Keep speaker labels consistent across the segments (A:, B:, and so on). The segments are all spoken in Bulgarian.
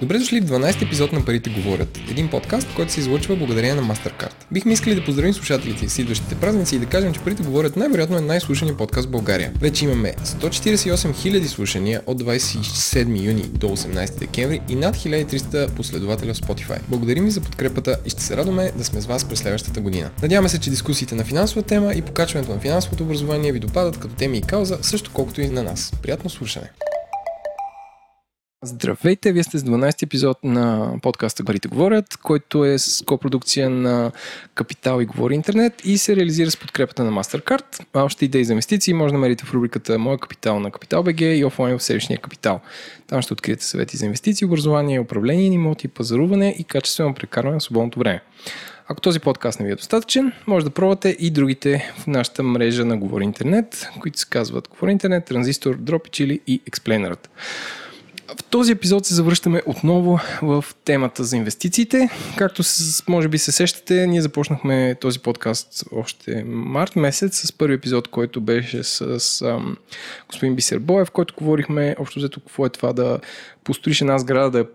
A: Добре дошли в 12 епизод на Парите говорят. Един подкаст, който се излъчва благодарение на Mastercard. Бихме искали да поздравим слушателите с идващите празници и да кажем, че Парите говорят най-вероятно е най-слушания подкаст в България. Вече имаме 148 000 слушания от 27 юни до 18 декември и над 1300 последователя в Spotify. Благодарим ви за подкрепата и ще се радваме да сме с вас през следващата година. Надяваме се, че дискусиите на финансова тема и покачването на финансовото образование ви допадат като теми и кауза, също колкото и на нас. Приятно слушане! Здравейте, вие сте с 12 епизод на подкаста Парите говорят, който е с копродукция на Капитал и Говори Интернет и се реализира с подкрепата на MasterCard. А още идеи за инвестиции може да намерите в рубриката Моя капитал на Капитал БГ и офлайн в седмичния капитал. Там ще откриете съвети за инвестиции, образование, управление на имоти, пазаруване и качествено прекарване на свободното време. Ако този подкаст не ви е достатъчен, може да пробвате и другите в нашата мрежа на Говори Интернет, които се казват Говори Интернет, Транзистор, Дропичили и Explainer. В този епизод се завръщаме отново в темата за инвестициите. Както може би се сещате, ние започнахме този подкаст още март месец с първи епизод, който беше с, с ам, господин Бисер Боев, който говорихме общо взето какво е това да построиш една сграда, да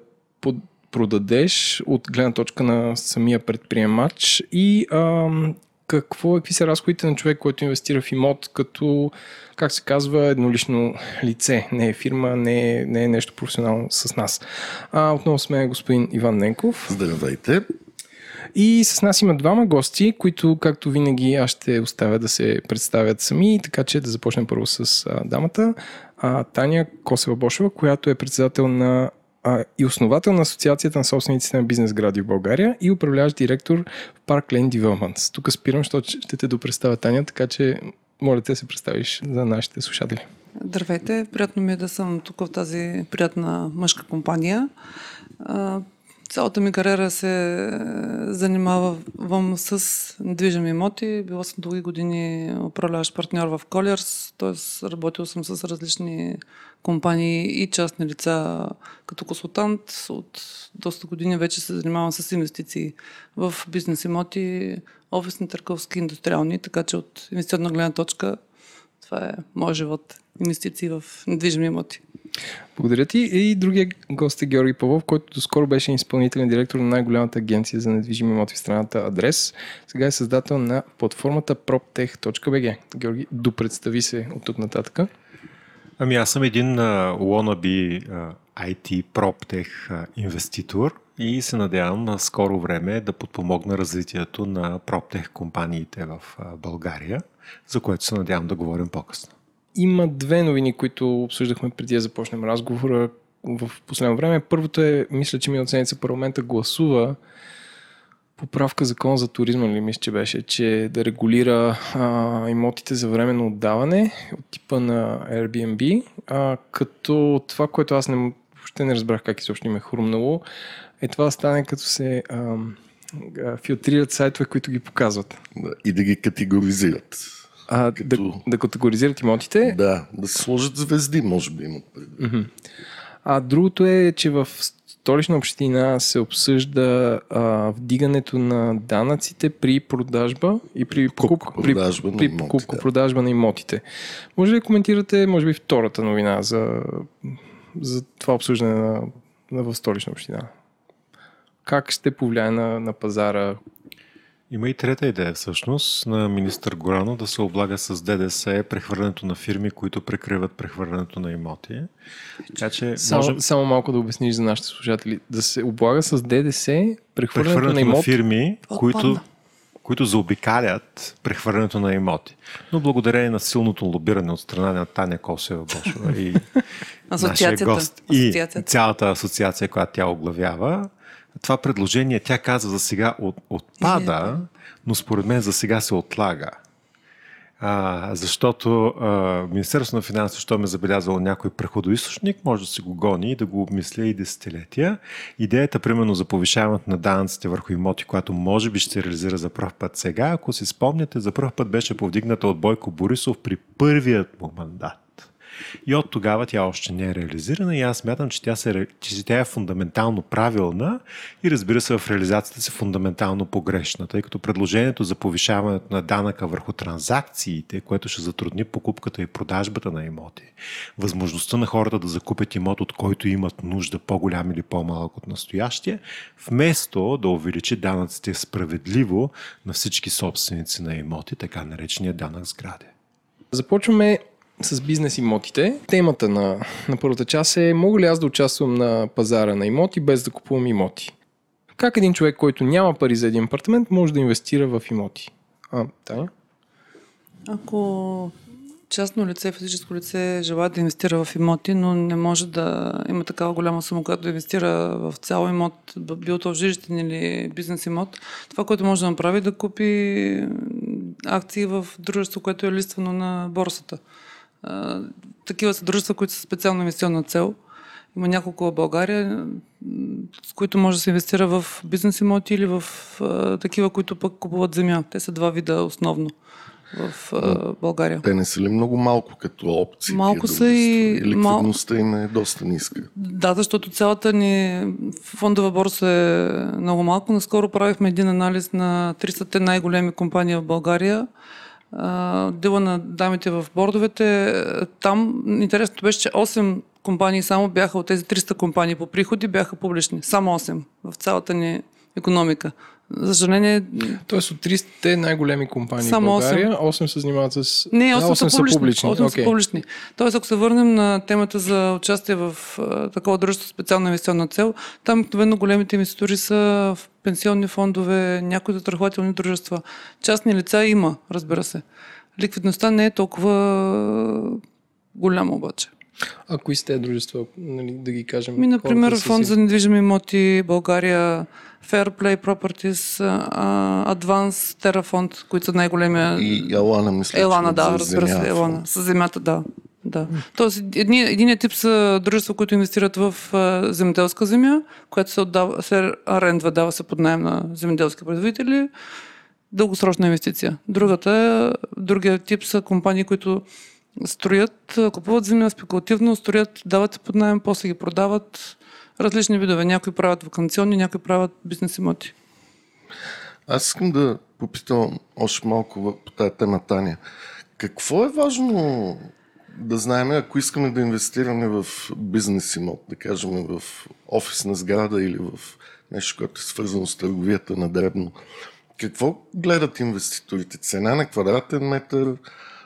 A: под, продадеш от гледна точка на самия предприемач и ам, какво, какви са разходите на човек, който инвестира в имот като, как се казва, еднолично лице. Не е фирма, не е, не е нещо професионално с нас. А, отново сме господин Иван Ненков.
B: Здравейте.
A: И с нас има двама гости, които, както винаги, аз ще оставя да се представят сами, така че да започнем първо с а, дамата. А, Таня Косева-Бошева, която е председател на а, и основател на Асоциацията на собствениците на бизнес гради в България и управляващ директор в Park Lane Developments. Тук спирам, защото ще те допредставя Таня, така че моля те се представиш за нашите слушатели.
C: Здравейте, приятно ми е да съм тук в тази приятна мъжка компания. Цялата ми кариера се занимавам с недвижими имоти. Била съм дълги години управляващ партньор в Colliers, т.е. работил съм с различни компании и частни лица като консултант. От доста години вече се занимавам с инвестиции в бизнес имоти, офисни, търговски, индустриални, така че от инвестиционна гледна точка това е моят живот. Инвестиции в недвижими имоти.
A: Благодаря ти. И другия гост е Георги Павлов, който доскоро беше изпълнителен директор на най-голямата агенция за недвижими имоти в страната Адрес. Сега е създател на платформата proptech.bg. Георги, допредстави се от тук нататък.
D: Ами аз съм един uh, wannabe uh, IT PropTech uh, инвеститор и се надявам на скоро време да подпомогна развитието на PropTech компаниите в uh, България, за което се надявам да говорим по-късно.
A: Има две новини, които обсъждахме преди да започнем разговора в последно време. Първото е, мисля, че ми седмица парламента гласува поправка закон за туризма, ли мисля, че беше, че да регулира а, имотите за временно отдаване от типа на Airbnb, а, като това, което аз не, въобще не разбрах как изобщо ми е хрумнало, е това да стане като се а, а, филтрират сайтове, които ги показват.
B: И да ги категоризират.
A: А, като... да, да категоризират имотите?
B: Да, да се сложат звезди, може би имат предвид. Mm-hmm.
A: А другото е, че в столична община се обсъжда а, вдигането на данъците при продажба и при
B: покупка-продажба,
A: при, при покупка-продажба на имотите. Може ли да коментирате, може би, втората новина за, за това обсъждане на, на в столична община? Как ще повлияе на, на пазара
D: има и трета идея всъщност на министър Горанов да се облага с ДДС прехвърлянето на фирми, които прекриват прехвърлянето на имоти.
A: Така че само, може... само малко да обясниш за нашите служатели. Да се облага с ДДС прехвърлянето, прехвърлянето на, имот... на
D: фирми, които, които заобикалят прехвърлянето на имоти. Но благодарение на силното лобиране от страна на Таня Косева Бошева и нашия гост и цялата асоциация, която тя оглавява, това предложение, тя казва за сега от, отпада, но според мен за сега се отлага. А, защото а, Министерството на финансите, що ме забелязало някой преходоисточник, може да си го гони и да го обмисля и десетилетия. Идеята, примерно, за повишаването на данъците върху имоти, която може би ще се реализира за първ път сега, ако си спомняте, за първ път беше повдигната от Бойко Борисов при първият му мандат. И от тогава тя още не е реализирана и аз смятам, че тя, се, че тя е фундаментално правилна и разбира се в реализацията си фундаментално погрешна, тъй като предложението за повишаването на данъка върху транзакциите, което ще затрудни покупката и продажбата на имоти, възможността на хората да закупят имот, от който имат нужда по-голям или по-малък от настоящия, вместо да увеличи данъците справедливо на всички собственици на имоти, така наречения данък сгради.
A: Започваме с бизнес имотите. Темата на, на първата част е мога ли аз да участвам на пазара на имоти без да купувам имоти? Как един човек, който няма пари за един апартамент, може да инвестира в имоти? А, Таня?
C: Ако частно лице, физическо лице желая да инвестира в имоти, но не може да има такава голяма сума, която да инвестира в цял имот, бил то жилищен или бизнес имот, това, което може да направи, е да купи акции в дружество, което е листвано на борсата. Такива са дружества, които са специално инвестиционна цел. Има няколко в България, с които може да се инвестира в бизнес имоти или в такива, които пък купуват земя. Те са два вида основно в а, България.
B: Те не са ли много малко като опции?
C: Малко са и...
B: Ликвидността им е доста ниска.
C: Да, защото цялата ни фондова борса е много малко. Наскоро правихме един анализ на 300-те най-големи компании в България. Дела на дамите в бордовете. Там интересното беше, че 8 компании само бяха от тези 300 компании по приходи, бяха публични. Само 8 в цялата ни економика. За съжаление.
A: Тоест от 300 най-големи компании Само в България, 8, 8 се занимават с.
C: Не, 8, 8 са публични. Публични. 8 okay. са публични. Тоест, ако се върнем на темата за участие в а, такова дружество специална инвестиционна цел, там обикновено големите инвеститори са в пенсионни фондове, някои застрахователни дружества. Частни лица има, разбира се. Ликвидността не е толкова голяма обаче.
A: А кои сте дружества, нали, да ги кажем?
C: Ми, например, фонд за недвижими имоти България, Fairplay Properties, uh, Advance Terrafond, които са най-големия.
B: И Елана, мисля.
C: Елана, да, разбира се, Елана. С земята, да. Да. Тоест, едни, единият тип са дружества, които инвестират в а, земеделска земя, която се, отдава, се арендва, дава се под найем на земеделски производители. Дългосрочна инвестиция. Другата, другия тип са компании, които строят, купуват земя спекулативно, строят, дават се под найем, после ги продават. Различни видове. Някои правят вакансионни, някои правят бизнес имоти.
B: Аз искам да попитам още малко по тази тема, Таня. Какво е важно да знаем, ако искаме да инвестираме в бизнес имот, да кажем в офисна сграда или в нещо, което е свързано с търговията на дребно. Какво гледат инвеститорите? Цена на квадратен метър,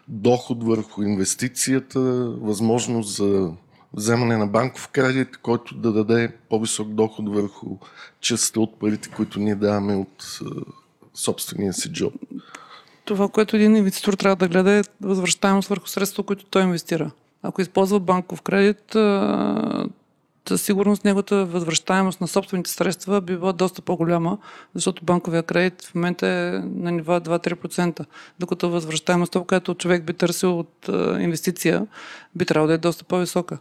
B: доход върху инвестицията, възможност за вземане на банков кредит, който да даде по-висок доход върху частта от парите, които ние даваме от собствения си джоб.
C: Това, което един инвеститор трябва да гледа е възвръщаемост върху средства, които той инвестира. Ако използва банков кредит, със сигурност неговата възвръщаемост на собствените средства би била доста по-голяма, защото банковия кредит в момента е на нива 2-3%, докато възвръщаемостта, която човек би търсил от инвестиция, би трябвало да е доста по-висока.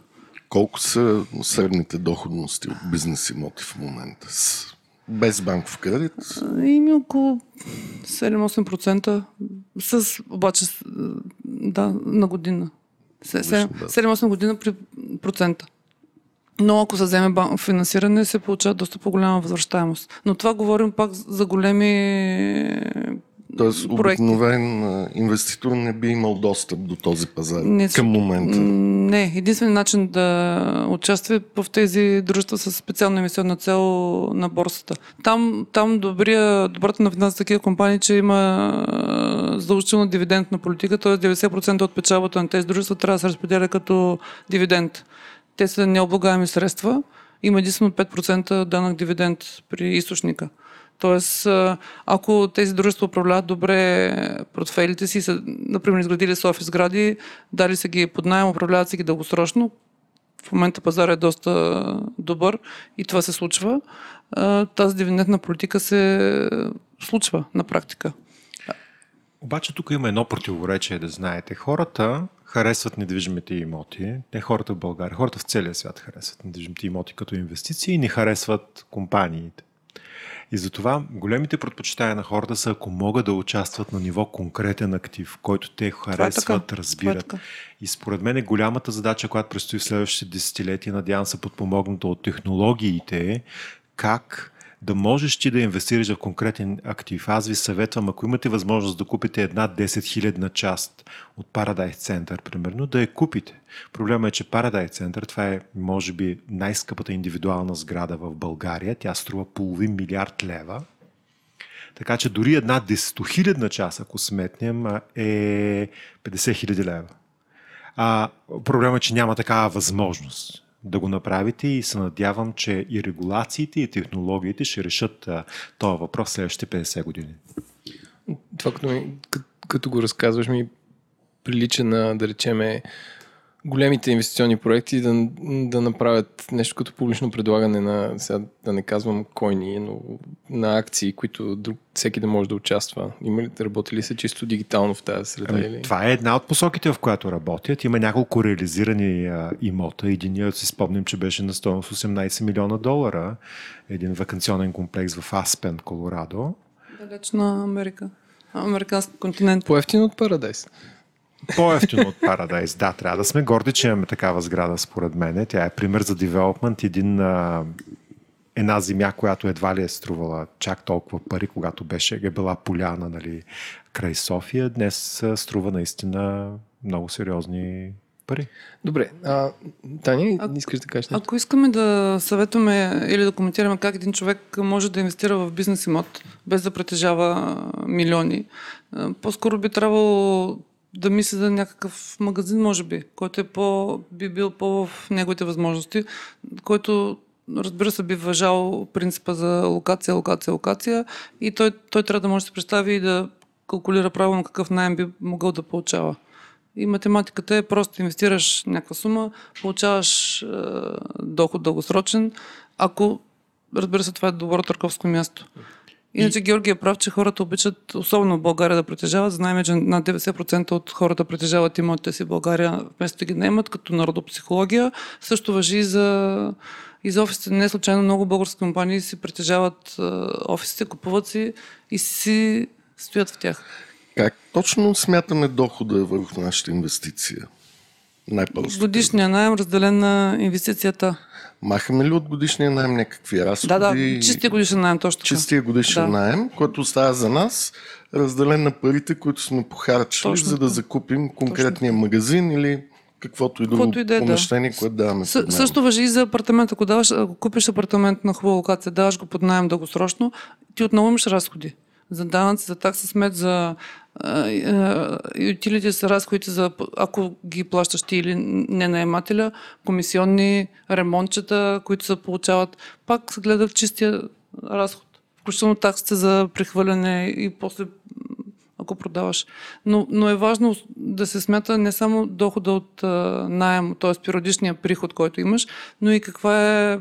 B: Колко са средните доходности от бизнес имоти в момента? Без банков кредит?
C: Ими около 7-8%. С, обаче, да, на година. 7-8 година при процента. Но ако се вземе финансиране, се получава доста по-голяма възвръщаемост. Но това говорим пак за големи
B: Тоест, обикновен инвеститор не би имал достъп до този пазар не, към момента.
C: Не, единственият начин да участва е в тези дружества с специална инвестиционна цел на борсата. Там, там добрия, добрата новина за такива компании, че има задължителна дивидендна политика, т.е. 90% от печалбата на тези дружества трябва да се разпределя като дивиденд. Те са необлагаеми средства. Има единствено 5% данък дивиденд при източника. Тоест, ако тези дружества управляват добре портфелите си, са, например, изградили са офис сгради, дали са ги под найем, управляват си ги дългосрочно, в момента пазар е доста добър и това се случва, тази дивидендна политика се случва на практика.
D: Обаче тук има едно противоречие, да знаете. Хората харесват недвижимите имоти. Не хората в България, хората в целия свят харесват недвижимите имоти като инвестиции и не харесват компаниите. И затова големите предпочитания на хората са, ако могат да участват на ниво конкретен актив, който те харесват, е разбират. Е и според мен е голямата задача, която предстои в следващите десетилетия, надявам се подпомогната от технологиите, как да можеш ти да инвестираш в конкретен актив. Аз ви съветвам, ако имате възможност да купите една 10 хилядна част от Paradise Center, примерно, да я купите. Проблема е, че Paradise Center, това е, може би, най-скъпата индивидуална сграда в България. Тя струва половин милиард лева. Така че дори една 10 хилядна част, ако сметнем, е 50 хиляди лева. А, проблема е, че няма такава възможност да го направите и се надявам, че и регулациите и технологиите ще решат този въпрос следващите 50 години.
A: Това като, ми, като го разказваш ми прилича на, да речеме, големите инвестиционни проекти да, да направят нещо като публично предлагане на, сега да не казвам койни, но на акции, които друг, всеки да може да участва. Има ли, работили са чисто дигитално в тази среда? Ами, или?
D: Това е една от посоките, в която работят. Има няколко реализирани а, имота. Единият си спомням, че беше на стоеност 18 милиона долара. Един вакансионен комплекс в Аспен, Колорадо.
C: Далечна Америка. Американски континент.
A: По-ефтин от Парадайс.
D: По-ефтино от Paradise. Да, трябва да сме горди, че имаме такава сграда, според мен. Тя е пример за девелопмент. Един, а, една земя, която едва ли е струвала чак толкова пари, когато беше, е била поляна нали, край София, днес струва наистина много сериозни пари.
A: Добре, а, Таня, а, искаш да кажеш
C: нещо? Ако искаме да съветваме или да коментираме как един човек може да инвестира в бизнес имот, без да притежава милиони, по-скоро би трябвало да мисли за някакъв магазин, може би, който е по, би бил по в неговите възможности, който разбира се, би въжал принципа за локация, локация, локация и той, той трябва да може да се представи и да калкулира правилно какъв найем би могъл да получава. И математиката е просто инвестираш някаква сума, получаваш е, доход дългосрочен, ако, разбира се, това е добро търговско място. Иначе и... Георги е прав, че хората обичат, особено в България, да притежават. Знаем, че над 90% от хората притежават имотите си в България, вместо да ги наемат, като народопсихология. Също въжи и за, и за офисите. Не случайно много български компании си притежават офисите, купуват си и си стоят в тях.
B: Как точно смятаме дохода върху нашата инвестиция? Най-просто.
C: Годишния найем разделен на инвестицията.
B: Махаме ли от годишния найем някакви разходи?
C: Да, да, чистия годишен найем, точно така.
B: Чистия годишен да. найем, който остава за нас, разделен на парите, които сме похарчили, точно за да закупим конкретния магазин или каквото и друго и да е, помещение, да. което даваме.
C: С, също въжи и за апартамент. Ако, даваш, ако купиш апартамент на хубава локация, даваш го под найем дългосрочно, ти отново имаш разходи. За данъци, за такса смет, за Ютилите са разходите за, ако ги плащаш ти или не наемателя, комисионни, ремонтчета, които се получават, пак се гледа чистия разход. Включително таксите за прехвърляне и после ако продаваш. Но, но е важно да се смята не само дохода от а, найем, т.е. периодичния приход, който имаш, но и каква е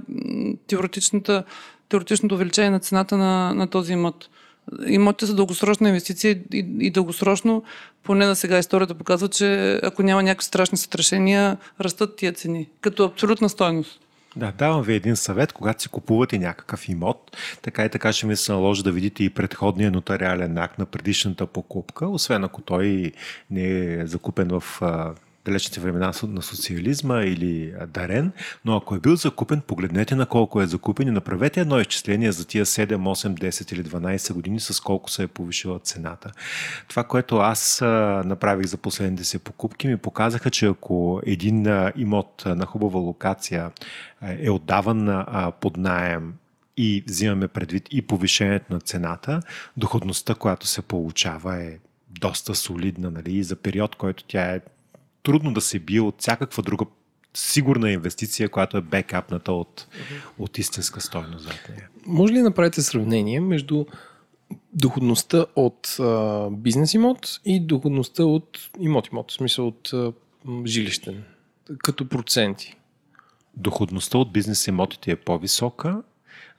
C: теоретичната, теоретичното увеличение на цената на, на този имот имотите са дългосрочна инвестиция и, и дългосрочно, поне на сега историята показва, че ако няма някакви страшни сътрешения, растат тия цени, като абсолютна стойност.
D: Да, давам ви един съвет, когато си купувате някакъв имот, така и така ще ми се наложи да видите и предходния нотариален акт на предишната покупка, освен ако той не е закупен в далечните времена на социализма или дарен, но ако е бил закупен, погледнете на колко е закупен и направете едно изчисление за тия 7, 8, 10 или 12 години с колко се е повишила цената. Това, което аз направих за последните си покупки, ми показаха, че ако един имот на хубава локация е отдаван под найем и взимаме предвид и повишението на цената, доходността, която се получава е доста солидна, нали, и за период, който тя е трудно да се бие от всякаква друга сигурна инвестиция, която е бекапната от, uh-huh. от истинска стойност.
A: Може ли да направите сравнение между доходността от а, бизнес имот и доходността от имот-имот, в смисъл от а, жилищен, като проценти?
D: Доходността от бизнес имотите е по-висока,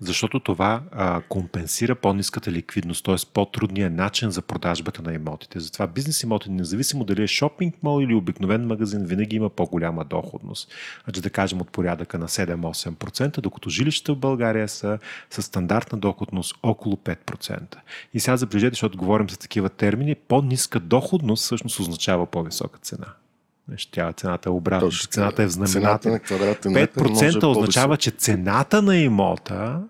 D: защото това а, компенсира по-низката ликвидност, т.е. по-трудния начин за продажбата на имотите. Затова бизнес имоти, независимо дали е шопинг мол или обикновен магазин, винаги има по-голяма доходност. Значи да кажем от порядъка на 7-8%, докато жилищата в България са с стандартна доходност около 5%. И сега забележете, защото говорим за такива термини, по-ниска доходност всъщност означава по-висока цена. Тя цената е обратна. Точно, цената е в знамената. 5% означава, че цената на имота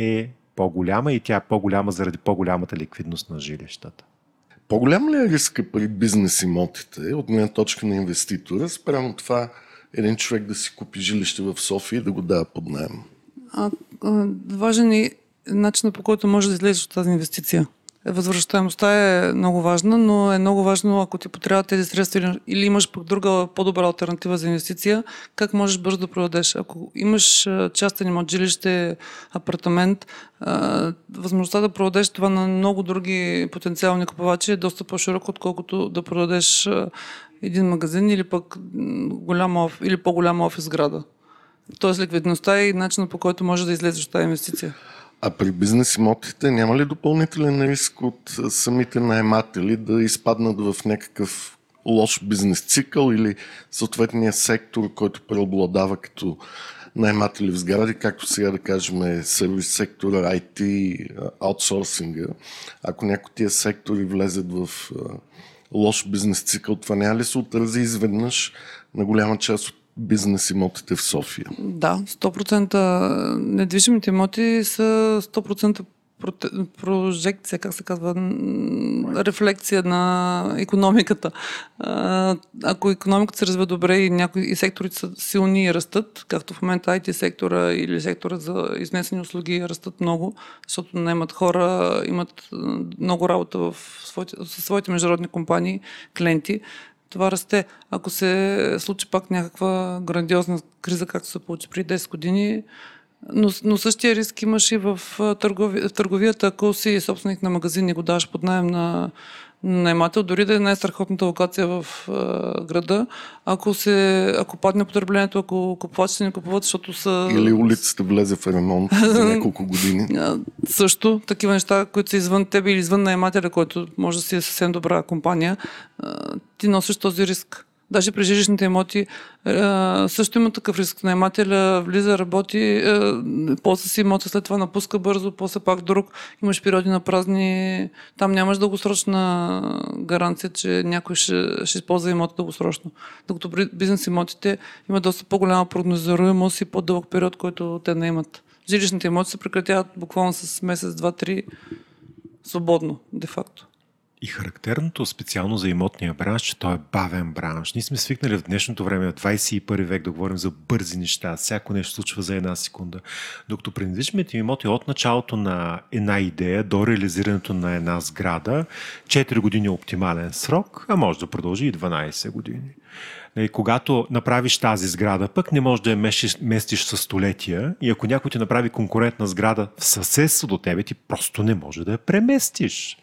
D: е по-голяма и тя е по-голяма заради по-голямата ликвидност на жилищата.
B: По-голям ли е риска при бизнес имотите от гледна точка на инвеститора спрямо това един човек да си купи жилище в София и да го дава под найем?
C: важен е начинът по който може да излезеш от тази инвестиция. Възвръщаемостта е много важна, но е много важно, ако ти потрябват тези средства или, имаш пък друга по-добра альтернатива за инвестиция, как можеш бързо да продадеш. Ако имаш частен имот, жилище, апартамент, възможността да продадеш това на много други потенциални купувачи е доста по-широко, отколкото да продадеш един магазин или пък голяма, или по-голяма офис града. Тоест ликвидността и начинът по който може да излезеш от тази инвестиция.
B: А при бизнес имотите няма ли допълнителен риск от самите наематели да изпаднат в някакъв лош бизнес цикъл или съответния сектор, който преобладава като наематели в сгради, както сега да кажем сервис сектора, IT, аутсорсинга. Ако някои тия сектори влезат в лош бизнес цикъл, това няма ли се отрази изведнъж на голяма част от бизнес имотите в София.
C: Да, 100% недвижимите имоти са 100% прожекция, как се казва, рефлекция на економиката. Ако економиката се развива добре и някои и секторите са силни и растат, както в момента IT сектора или сектора за изнесени услуги растат много, защото наемат хора, имат много работа в своите, със своите международни компании, клиенти, това расте. Ако се случи пак някаква грандиозна криза, както се получи при 10 години, но, но същия риск имаш и в, търгови, в търговията, ако си собственик на магазин и го даваш под найем на наемател, дори да е най-страхотната локация в а, града, ако, се, ако падне потреблението, ако купувачите не купуват, защото са...
B: Или улицата влезе в ремонт за няколко години.
C: също, такива неща, които са извън тебе или извън наемателя, който може да си е съвсем добра компания, ти носиш този риск. Даже при жилищните имоти също има такъв риск. Наймателя влиза, работи, после си имота, след това напуска бързо, после пак друг. Имаш периоди на празни. Там нямаш дългосрочна гаранция, че някой ще, ще използва имота дългосрочно. Докато при бизнес имотите има доста по-голяма прогнозируемост и по-дълъг период, който те не имат. Жилищните имоти се прекратяват буквално с месец, два, три свободно, де-факто.
D: И характерното специално за имотния бранш, че той е бавен бранш. Ние сме свикнали в днешното време, в 21 век, да говорим за бързи неща. Всяко нещо случва за една секунда. Докато при недвижимите имоти от началото на една идея до реализирането на една сграда, 4 години е оптимален срок, а може да продължи и 12 години. И когато направиш тази сграда, пък не можеш да я местиш, местиш със столетия и ако някой ти направи конкурентна сграда в съседство до тебе, ти просто не може да я преместиш.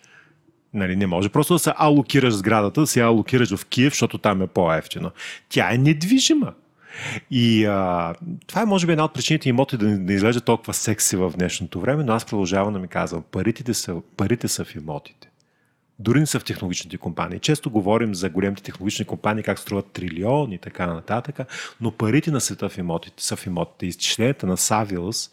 D: Нали, не може просто да се алокираш сградата, да се алокираш в Киев, защото там е по-ефтино. Тя е недвижима. И а, това е може би една от причините имоти да не да изглежда толкова секси в днешното време, но аз продължавам да ми казвам, парите са, парите са в имотите. Дори не са в технологичните компании. Често говорим за големите технологични компании, как струват трилион и така нататък, но парите на света в имотите са в имотите. Изчисленията на Савилс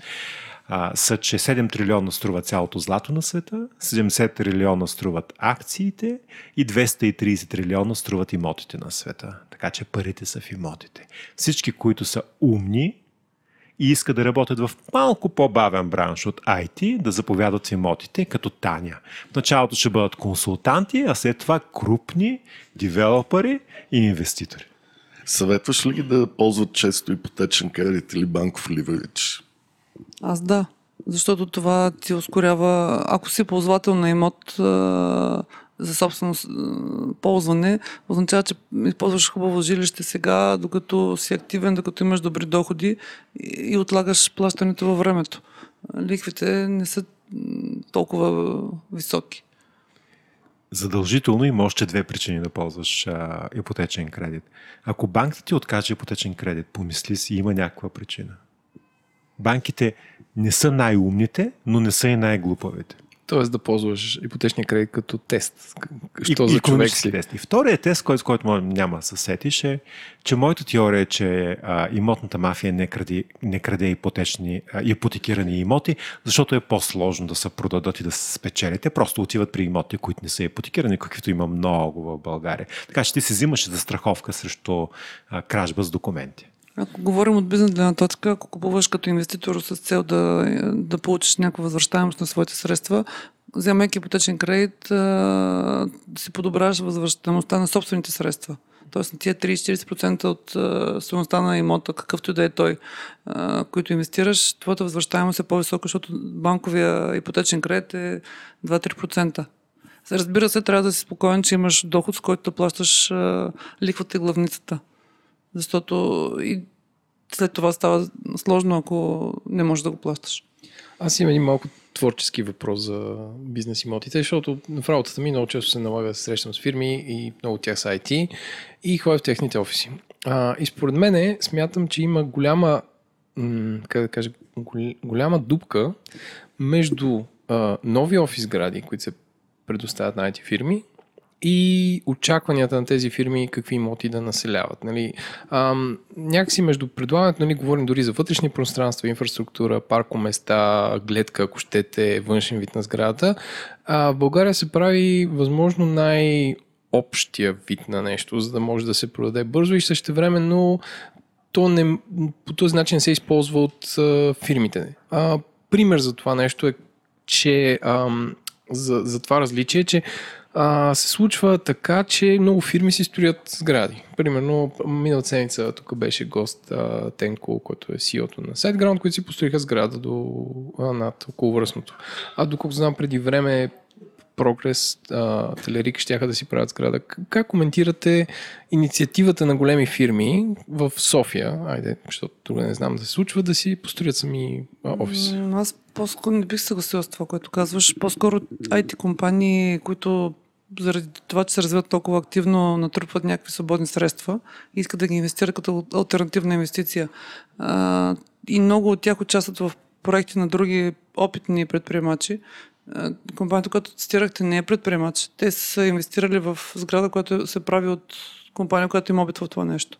D: а, са, че 7 трилиона струва цялото злато на света, 70 трилиона струват акциите и 230 трилиона струват имотите на света. Така че парите са в имотите. Всички, които са умни и искат да работят в малко по-бавен бранш от IT, да заповядат имотите, като Таня. В началото ще бъдат консултанти, а след това крупни девелопери и инвеститори.
B: Съветваш ли ги да ползват често ипотечен кредит или банков ливеридж?
C: Аз да. Защото това ти ускорява, ако си ползвател на имот за собствено ползване, означава, че използваш хубаво жилище сега, докато си активен, докато имаш добри доходи и, отлагаш плащането във времето. Лихвите не са толкова високи.
D: Задължително има още две причини да ползваш а, ипотечен кредит. Ако банката ти откаже ипотечен кредит, помисли си, има някаква причина. Банките не са най-умните, но не са и най-глупавите.
A: Тоест да ползваш ипотечния кредит като тест.
D: Що и, за човек си. Тест. И вторият тест, който, който няма да се сетиш е, че моята теория е, че а, имотната мафия не краде, не краде ипотечни, а, ипотекирани имоти, защото е по-сложно да се продадат и да се спечелят. Те просто отиват при имоти, които не са ипотекирани, каквито има много в България. Така че ти се взимаш за страховка срещу а, кражба с документи.
C: Ако говорим от бизнес гледна точка, ако купуваш като инвеститор с цел да, да получиш някаква възвръщаемост на своите средства, вземайки ипотечен кредит, да си подобряваш възвръщаемостта на собствените средства. Тоест на тия 30-40% от стоеността на имота, какъвто и да е той, който инвестираш, твоята възвръщаемост е по-висока, защото банковия ипотечен кредит е 2-3%. Разбира се, трябва да си спокоен, че имаш доход, с който плащаш лихвата и главницата. Защото и след това става сложно, ако не можеш да го плащаш.
A: Аз имам един малко творчески въпрос за бизнес имотите, защото в работата ми много често се налага да срещам с фирми и много от тях са IT и ходя в техните офиси. А, и според мен смятам, че има голяма, как да кажа, голяма дупка между а, нови офис гради, които се предоставят на IT фирми и очакванията на тези фирми какви имоти да населяват. Нали. А, някакси между предлагането, нали, говорим дори за вътрешни пространства, инфраструктура, паркоместа, гледка, ако щете, външен вид на сградата. А, в България се прави възможно най- общия вид на нещо, за да може да се продаде бързо и същевременно то не, по този начин се използва от а, фирмите. А, пример за това нещо е, че а, за, за това различие, че а, се случва така, че много фирми си строят сгради. Примерно, миналата седмица тук беше гост а, Тенко, който е CEO-то на SiteGround, които си построиха сграда до, а, над околовръстното. А доколко знам преди време Прогрес, Телерик ще да си правят сграда. Как коментирате инициативата на големи фирми в София, айде, защото тук не знам да се случва, да си построят сами офис?
C: Аз по-скоро не бих съгласила с това, което казваш. По-скоро IT компании, които заради това, че се развиват толкова активно, натрупват някакви свободни средства и искат да ги инвестират като альтернативна инвестиция. И много от тях участват в проекти на други опитни предприемачи. компанията, която цитирахте, не е предприемач. Те са инвестирали в сграда, която се прави от компания, която има опит в това нещо.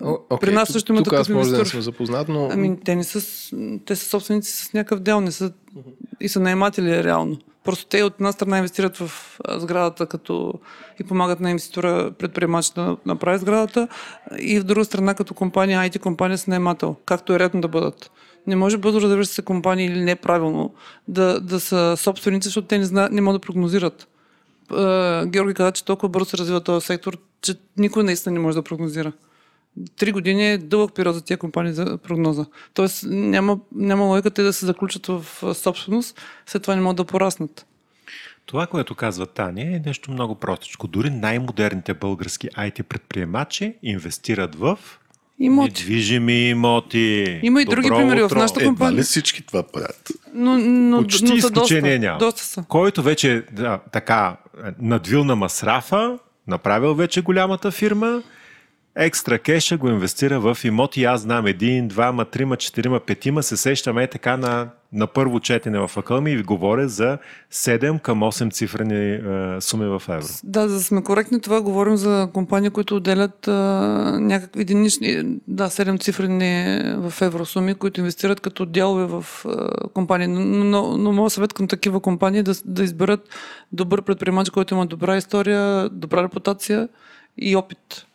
A: Okay, При нас също има тук такъв аз може да не съм запознат, но...
C: Ами, те, не са, те са собственици с някакъв дел, не са, и са наематели реално. Просто те от една страна инвестират в сградата като и помагат на инвеститора предприемач да направи сградата и в друга страна като компания, IT компания с наемател, както е редно да бъдат. Не може бързо развиващи се компании или неправилно да, да са собственици, защото те не, зна, не могат да прогнозират. Георги каза, че толкова бързо се развива този сектор, че никой наистина не може да прогнозира. Три години е дълъг период за тези компании за прогноза. Тоест няма, няма логика те да се заключат в собственост, след това не могат да пораснат.
D: Това, което казва Таня, е нещо много простичко. Дори най-модерните български IT предприемачи инвестират в Имоти. Недвижими имоти.
C: Има и други примери в нашата компания.
B: Едва ли всички това правят?
C: Но, но,
D: Почти
C: но
D: изключение
C: доста,
D: няма.
C: Доста са.
D: Който вече да, така надвил на масрафа, направил вече голямата фирма, екстра кеша го инвестира в имоти. Аз знам един, двама, трима, четирима, петима. Се сещаме така на, на първо четене в акълми и ви говоря за 7 към 8 цифрени е, суми в евро.
C: Да, за да сме коректни, това говорим за компании, които отделят е, някакви единични, да, 7 цифрени в евро суми, които инвестират като дялове в е, компании. Но, но, но моят съвет към такива компании е да, да изберат добър предприемач, който има добра история, добра репутация и опит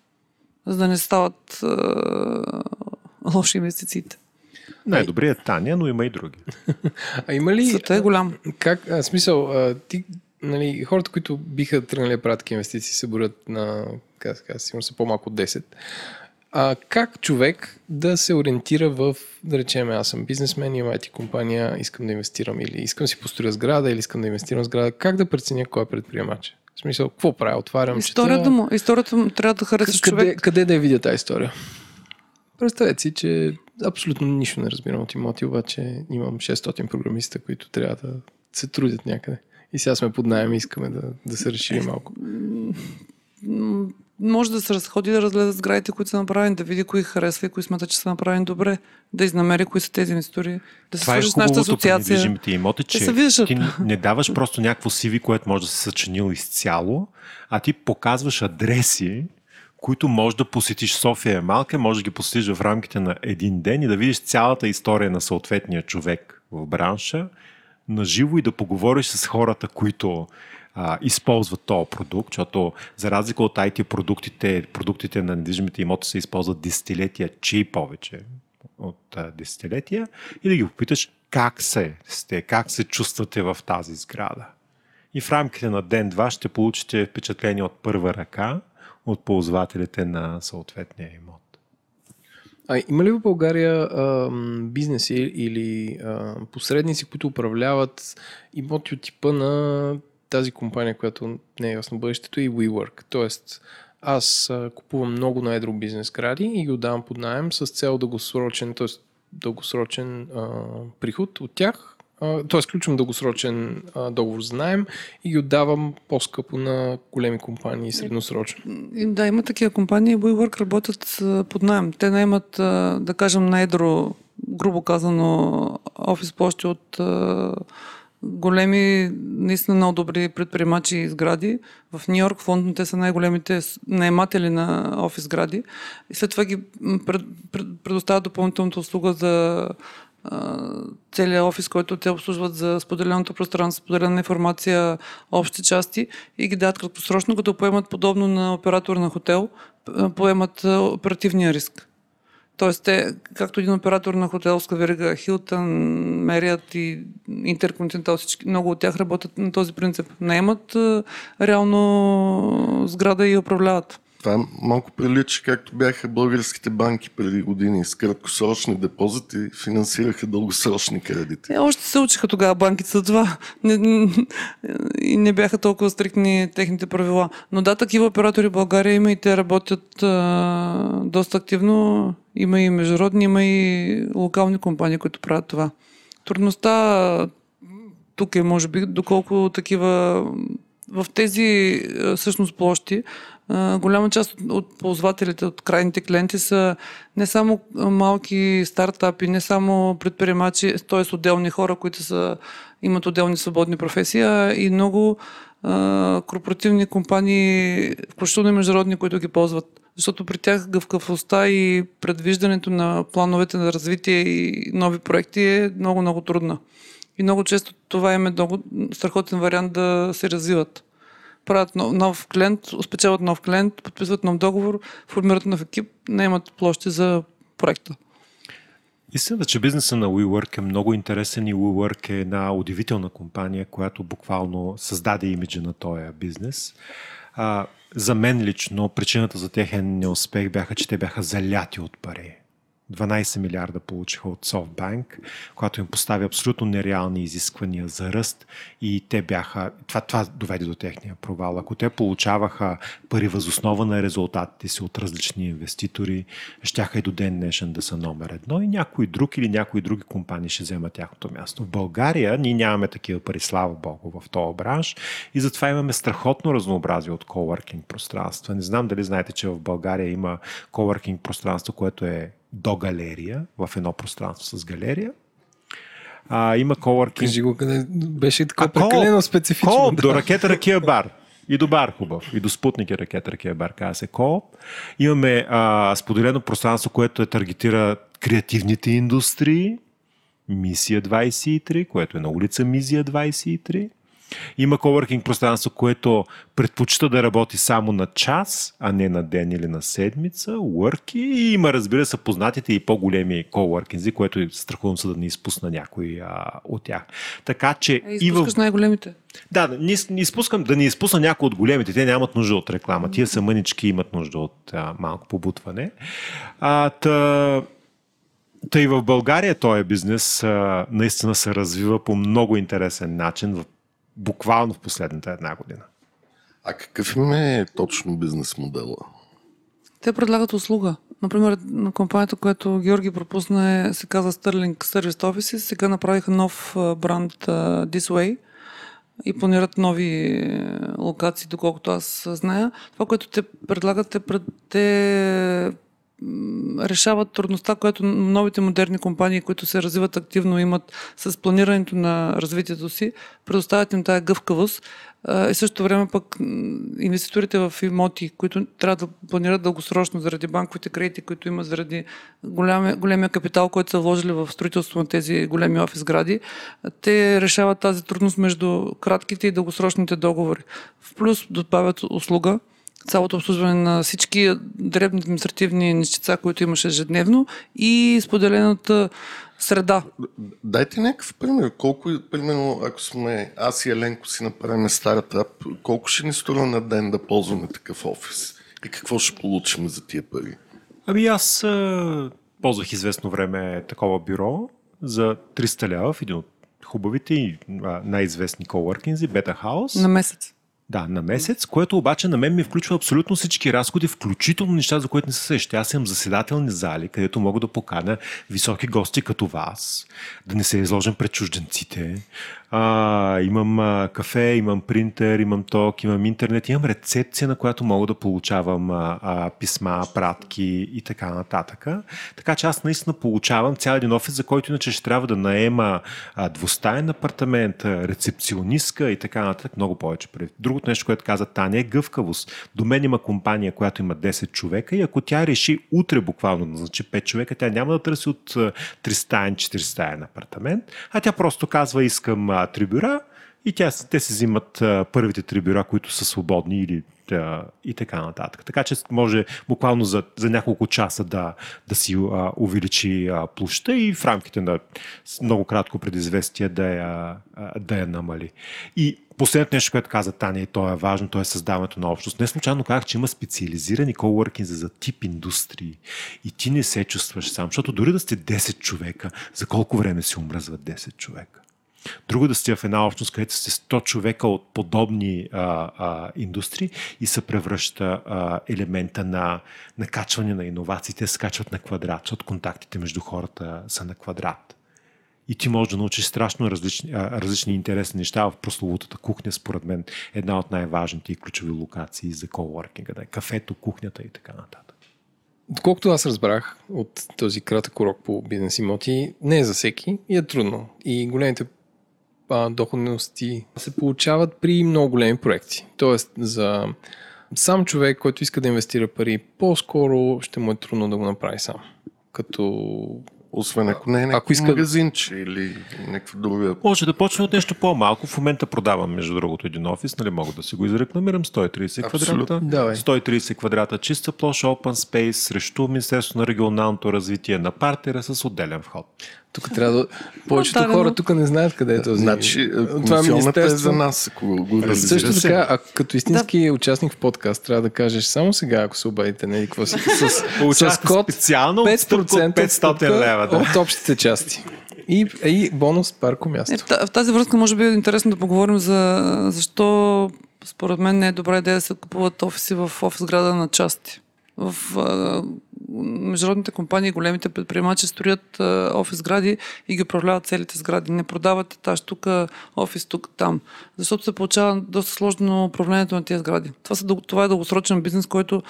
C: за да не стават а, лоши инвестициите.
D: Най-добрият е Таня, но има и други.
A: а има ли...
C: Света е голям.
A: Как, а, смисъл, а, ти, нали, хората, които биха тръгнали да правят инвестиции, се борят на, как, как, сигурно са по-малко от 10. А, как човек да се ориентира в, да речем, аз съм бизнесмен, имам IT компания, искам да инвестирам или искам да си построя сграда или искам да инвестирам в сграда, как да преценя кой е предприемач? В смисъл, какво правя? Отварям
C: Историята чета... му. Историята му трябва да харесаш
A: къде,
C: човек.
A: Къде да я видя тази история? Представете си, че абсолютно нищо не разбирам от имоти, обаче имам 600 програмиста, които трябва да се трудят някъде. И сега сме под найем и искаме да, да се разшири малко.
C: Може да се разходи да разгледа сградите, които са направени, да види кои харесва и кои смята, че са направени добре, да изнамери кои са тези инвеститори, да се
D: Това е
C: свържи с нашата асоциация.
D: недвижимите имоти, че
C: се
D: ти не даваш просто някакво CV, което може да се съчинил изцяло, а ти показваш адреси, които може да посетиш София е малка, може да ги посетиш в рамките на един ден и да видиш цялата история на съответния човек в бранша, на живо и да поговориш с хората, които а, използват този продукт, защото за разлика от IT продуктите, продуктите на недвижимите имоти се използват десетилетия, че и повече от а, десетилетия и да ги попиташ как се сте, как се чувствате в тази сграда. И в рамките на ден-два ще получите впечатление от първа ръка от ползвателите на съответния имот.
A: А има ли в България а, бизнеси или а, посредници, които управляват имоти от типа на тази компания, която не е ясно бъдещето и WeWork? Тоест, аз купувам много на едро бизнес гради и ги отдавам под найем с цел дългосрочен, т.е. дългосрочен а, приход от тях т.е. включвам дългосрочен а, договор за найем и ги отдавам по-скъпо на големи компании средносрочно.
C: Да, има такива компании. WeWork работят под найем. Те наймат, да кажем, на едро, грубо казано, офис площи от големи, наистина много добри предприемачи и сгради. В Нью Йорк, Лондон, те са най-големите наематели на офис сгради. И след това ги пред, пред, предоставят допълнителната услуга за целият офис, който те обслужват за споделеното пространство, споделена информация, общи части и ги дадат краткосрочно, като поемат подобно на оператор на хотел, поемат оперативния риск. Тоест, те, както един оператор на хотелска верига, Хилтън, Мерият и Интерконтинентал, всички, много от тях работят на този принцип. Наемат реално сграда и управляват.
B: Това малко прилича както бяха българските банки преди години с краткосрочни депозити финансираха дългосрочни кредити.
C: Е, още се учиха тогава банките за това не, и не бяха толкова стрикни техните правила. Но да, такива оператори в България има и те работят а, доста активно. Има и международни, има и локални компании, които правят това. Трудността тук е, може би, доколко такива в тези всъщност площи голяма част от, от ползвателите, от крайните клиенти са не само малки стартапи, не само предприемачи, т.е. отделни хора, които са, имат отделни свободни професии, а и много а, корпоративни компании, включително и международни, които ги ползват. Защото при тях гъвкавостта и предвиждането на плановете на развитие и нови проекти е много-много трудна. И много често това им е много страхотен вариант да се развиват правят нов, нов клиент, спечелват нов клиент, подписват нов договор, формират нов екип, не имат площи за проекта.
D: Истината, че бизнеса на WeWork е много интересен и WeWork е една удивителна компания, която буквално създаде имиджа на този бизнес. А, за мен лично причината за техен неуспех бяха, че те бяха заляти от пари. 12 милиарда получиха от SoftBank, която им постави абсолютно нереални изисквания за ръст и те бяха, това, това доведе до техния провал. Ако те получаваха пари възоснова на резултатите си от различни инвеститори, щяха и до ден днешен да са номер едно и някой друг или някои други компании ще вземат тяхното място. В България ние нямаме такива пари, слава Богу, в този бранш и затова имаме страхотно разнообразие от коворкинг пространства. Не знам дали знаете, че в България има коворкинг пространство, което е до галерия, в едно пространство с галерия. А, има коворкинг.
A: Кажи го къде беше така прекалено специфично.
D: Кооп, да. до ракета Ракия бар. И до бар хубав. И до спутники ракета Ракия бар, казва се Кооп. Имаме а, споделено пространство, което е таргетира креативните индустрии. Мисия 23, което е на улица Мизия 23. Има коворкинг пространство, което предпочита да работи само на час, а не на ден или на седмица, worky. И има, разбира се, познатите и по-големи коворкинзи, което е страхувам се да не изпусна някой а, от тях. Така че.
C: А и в... най-големите.
D: Да, не, не изпускам, да не изпусна някой от големите. Те нямат нужда от реклама. Тия са мънички имат нужда от а, малко побутване. А, та, Та и в България този бизнес а, наистина се развива по много интересен начин в буквално в последната една година.
B: А какъв им е точно бизнес модела?
C: Те предлагат услуга. Например, на компанията, която Георги пропусна, е, се казва Sterling Service Office. Сега направиха нов бранд uh, This Way. и планират нови локации, доколкото аз зная. Това, което те предлагат, те, те решават трудността, която новите модерни компании, които се развиват активно, имат с планирането на развитието си, предоставят им тая гъвкавост. И също време пък инвеститорите в имоти, които трябва да планират дългосрочно заради банковите кредити, които имат заради големия, големия капитал, който са вложили в строителство на тези големи офис гради, те решават тази трудност между кратките и дългосрочните договори. В плюс добавят услуга, цялото обслужване на всички дребни административни нещица, които имаше ежедневно и споделената среда.
B: Дайте някакъв пример. Колко, примерно, ако сме аз и Еленко си направим стартап, колко ще ни струва на ден да ползваме такъв офис? И какво ще получим за тия пари?
D: Ами аз а, ползвах известно време такова бюро за 300 лева в един от хубавите и най-известни коворкинзи, Бета Хаус.
C: На месец.
D: Да, на месец, което обаче на мен ми включва абсолютно всички разходи, включително неща, за които не се сеща. Аз имам заседателни зали, където мога да поканя високи гости като вас, да не се изложим пред чужденците, а, имам а, кафе, имам принтер, имам ток, имам интернет, имам рецепция, на която мога да получавам а, а, писма, пратки и така нататък. Така че аз наистина получавам цял един офис, за който иначе ще трябва да наема а, двустаен апартамент, рецепционистка и така нататък. Много повече. Другото нещо, което каза Таня е гъвкавост. До мен има компания, която има 10 човека и ако тя реши утре буквално назначи 5 човека, тя няма да търси от 300 400 апартамент, а тя просто казва искам три бюра и тя, те се взимат а, първите три бюра, които са свободни или а, и така нататък. Така че може буквално за, за няколко часа да, да си а, увеличи а, площа и в рамките на много кратко предизвестие да я, а, да я намали. И Последното нещо, което каза Таня и то е важно, то е създаването на общност. Не случайно казах, че има специализирани коуъркинг за тип индустрии и ти не се чувстваш сам, защото дори да сте 10 човека, за колко време си умръзват 10 човека? Друго да сте в една общност, където сте 100 човека от подобни а, а, индустрии и се превръща а, елемента на накачване на иновациите, се качват на квадрат, защото контактите между хората са на квадрат. И ти можеш да научиш страшно различни, а, различни интересни неща в прословутата кухня, според мен една от най-важните и ключови локации за коворкинга. Да е кафето, кухнята и така нататък.
A: Доколкото аз разбрах от този кратък урок по бизнес имоти, не е за всеки и е трудно. И големите а, доходности се получават при много големи проекти. Тоест за сам човек, който иска да инвестира пари, по-скоро ще му е трудно да го направи сам. Като
B: освен ако не е някакъв иска... магазинче или някаква друга.
D: Може да почне от нещо по-малко. В момента продавам, между другото, един офис, нали мога да си го изрекламирам. 130 Абсолютно. квадрата.
A: Давай.
D: 130 квадрата чиста площ, open space, срещу Министерство на регионалното развитие на партера с отделен вход.
A: Тук трябва да... Повечето хора тук не знаят къде е този...
B: Значи, това е, е за нас, ако го
A: разбира Също така, а като истински да. участник в подкаст, трябва да кажеш само сега, ако се обадите, не, какво си, с, с код
D: специално 5%, 500 лева,
A: да. от общите части. И, и бонус парко място.
C: Е, в тази връзка може би е интересно да поговорим за защо според мен не е добра идея да се купуват офиси в офис града на части в международните компании, големите предприемачи строят офис гради и ги управляват целите сгради. Не продават етаж тук, офис тук, там. Защото се получава доста сложно управлението на тези сгради. Това, са, това е дългосрочен бизнес, който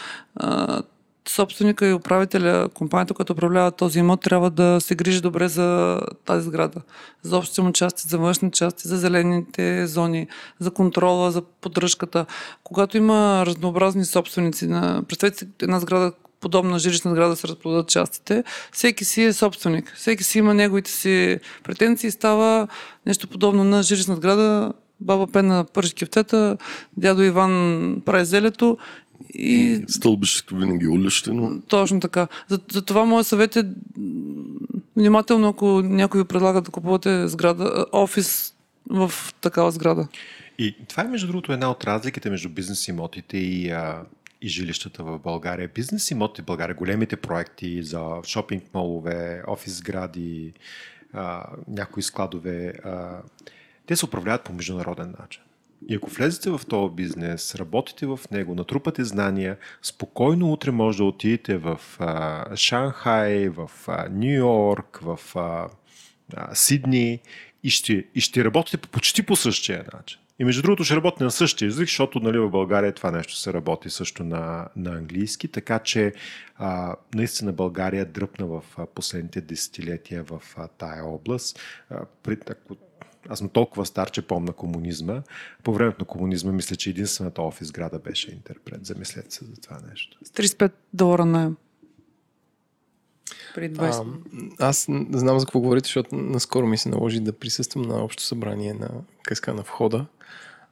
C: собственика и управителя, компанията, която управлява този имот, трябва да се грижи добре за тази сграда. За общите му части, за външни части, за зелените зони, за контрола, за поддръжката. Когато има разнообразни собственици, на... представете една сграда, подобна жилищна сграда се разпродадат частите, всеки си е собственик. Всеки си има неговите си претенции и става нещо подобно на жилищна сграда, баба Пена пържи кефтета, дядо Иван прави зелето и...
B: Стълбището винаги е улещено.
C: Точно така. За, за това моят съвет е внимателно, ако някой ви предлага да купувате сграда, офис в такава сграда.
D: И това е, между другото, една от разликите между бизнес имотите и, а, и жилищата в България. Бизнес имоти в България, големите проекти за шопинг молове, офис сгради, някои складове, а, те се управляват по международен начин. И ако влезете в този бизнес, работите в него, натрупате знания, спокойно утре може да отидете в а, Шанхай, в Нью Йорк, в а, Сидни и ще, и ще работите почти по същия начин. И между другото ще работи на същия език, защото нали, в България това нещо се работи също на, на английски, така че а, наистина България дръпна в последните десетилетия в а, тая област. А, при, ако аз съм толкова стар, че помня комунизма. По времето на комунизма мисля, че единствената офис града беше интерпрет. Замислете се за това нещо.
C: С 35 долара на при 20.
A: А, аз не знам за какво говорите, защото наскоро ми се наложи да присъствам на общо събрание на къска на входа.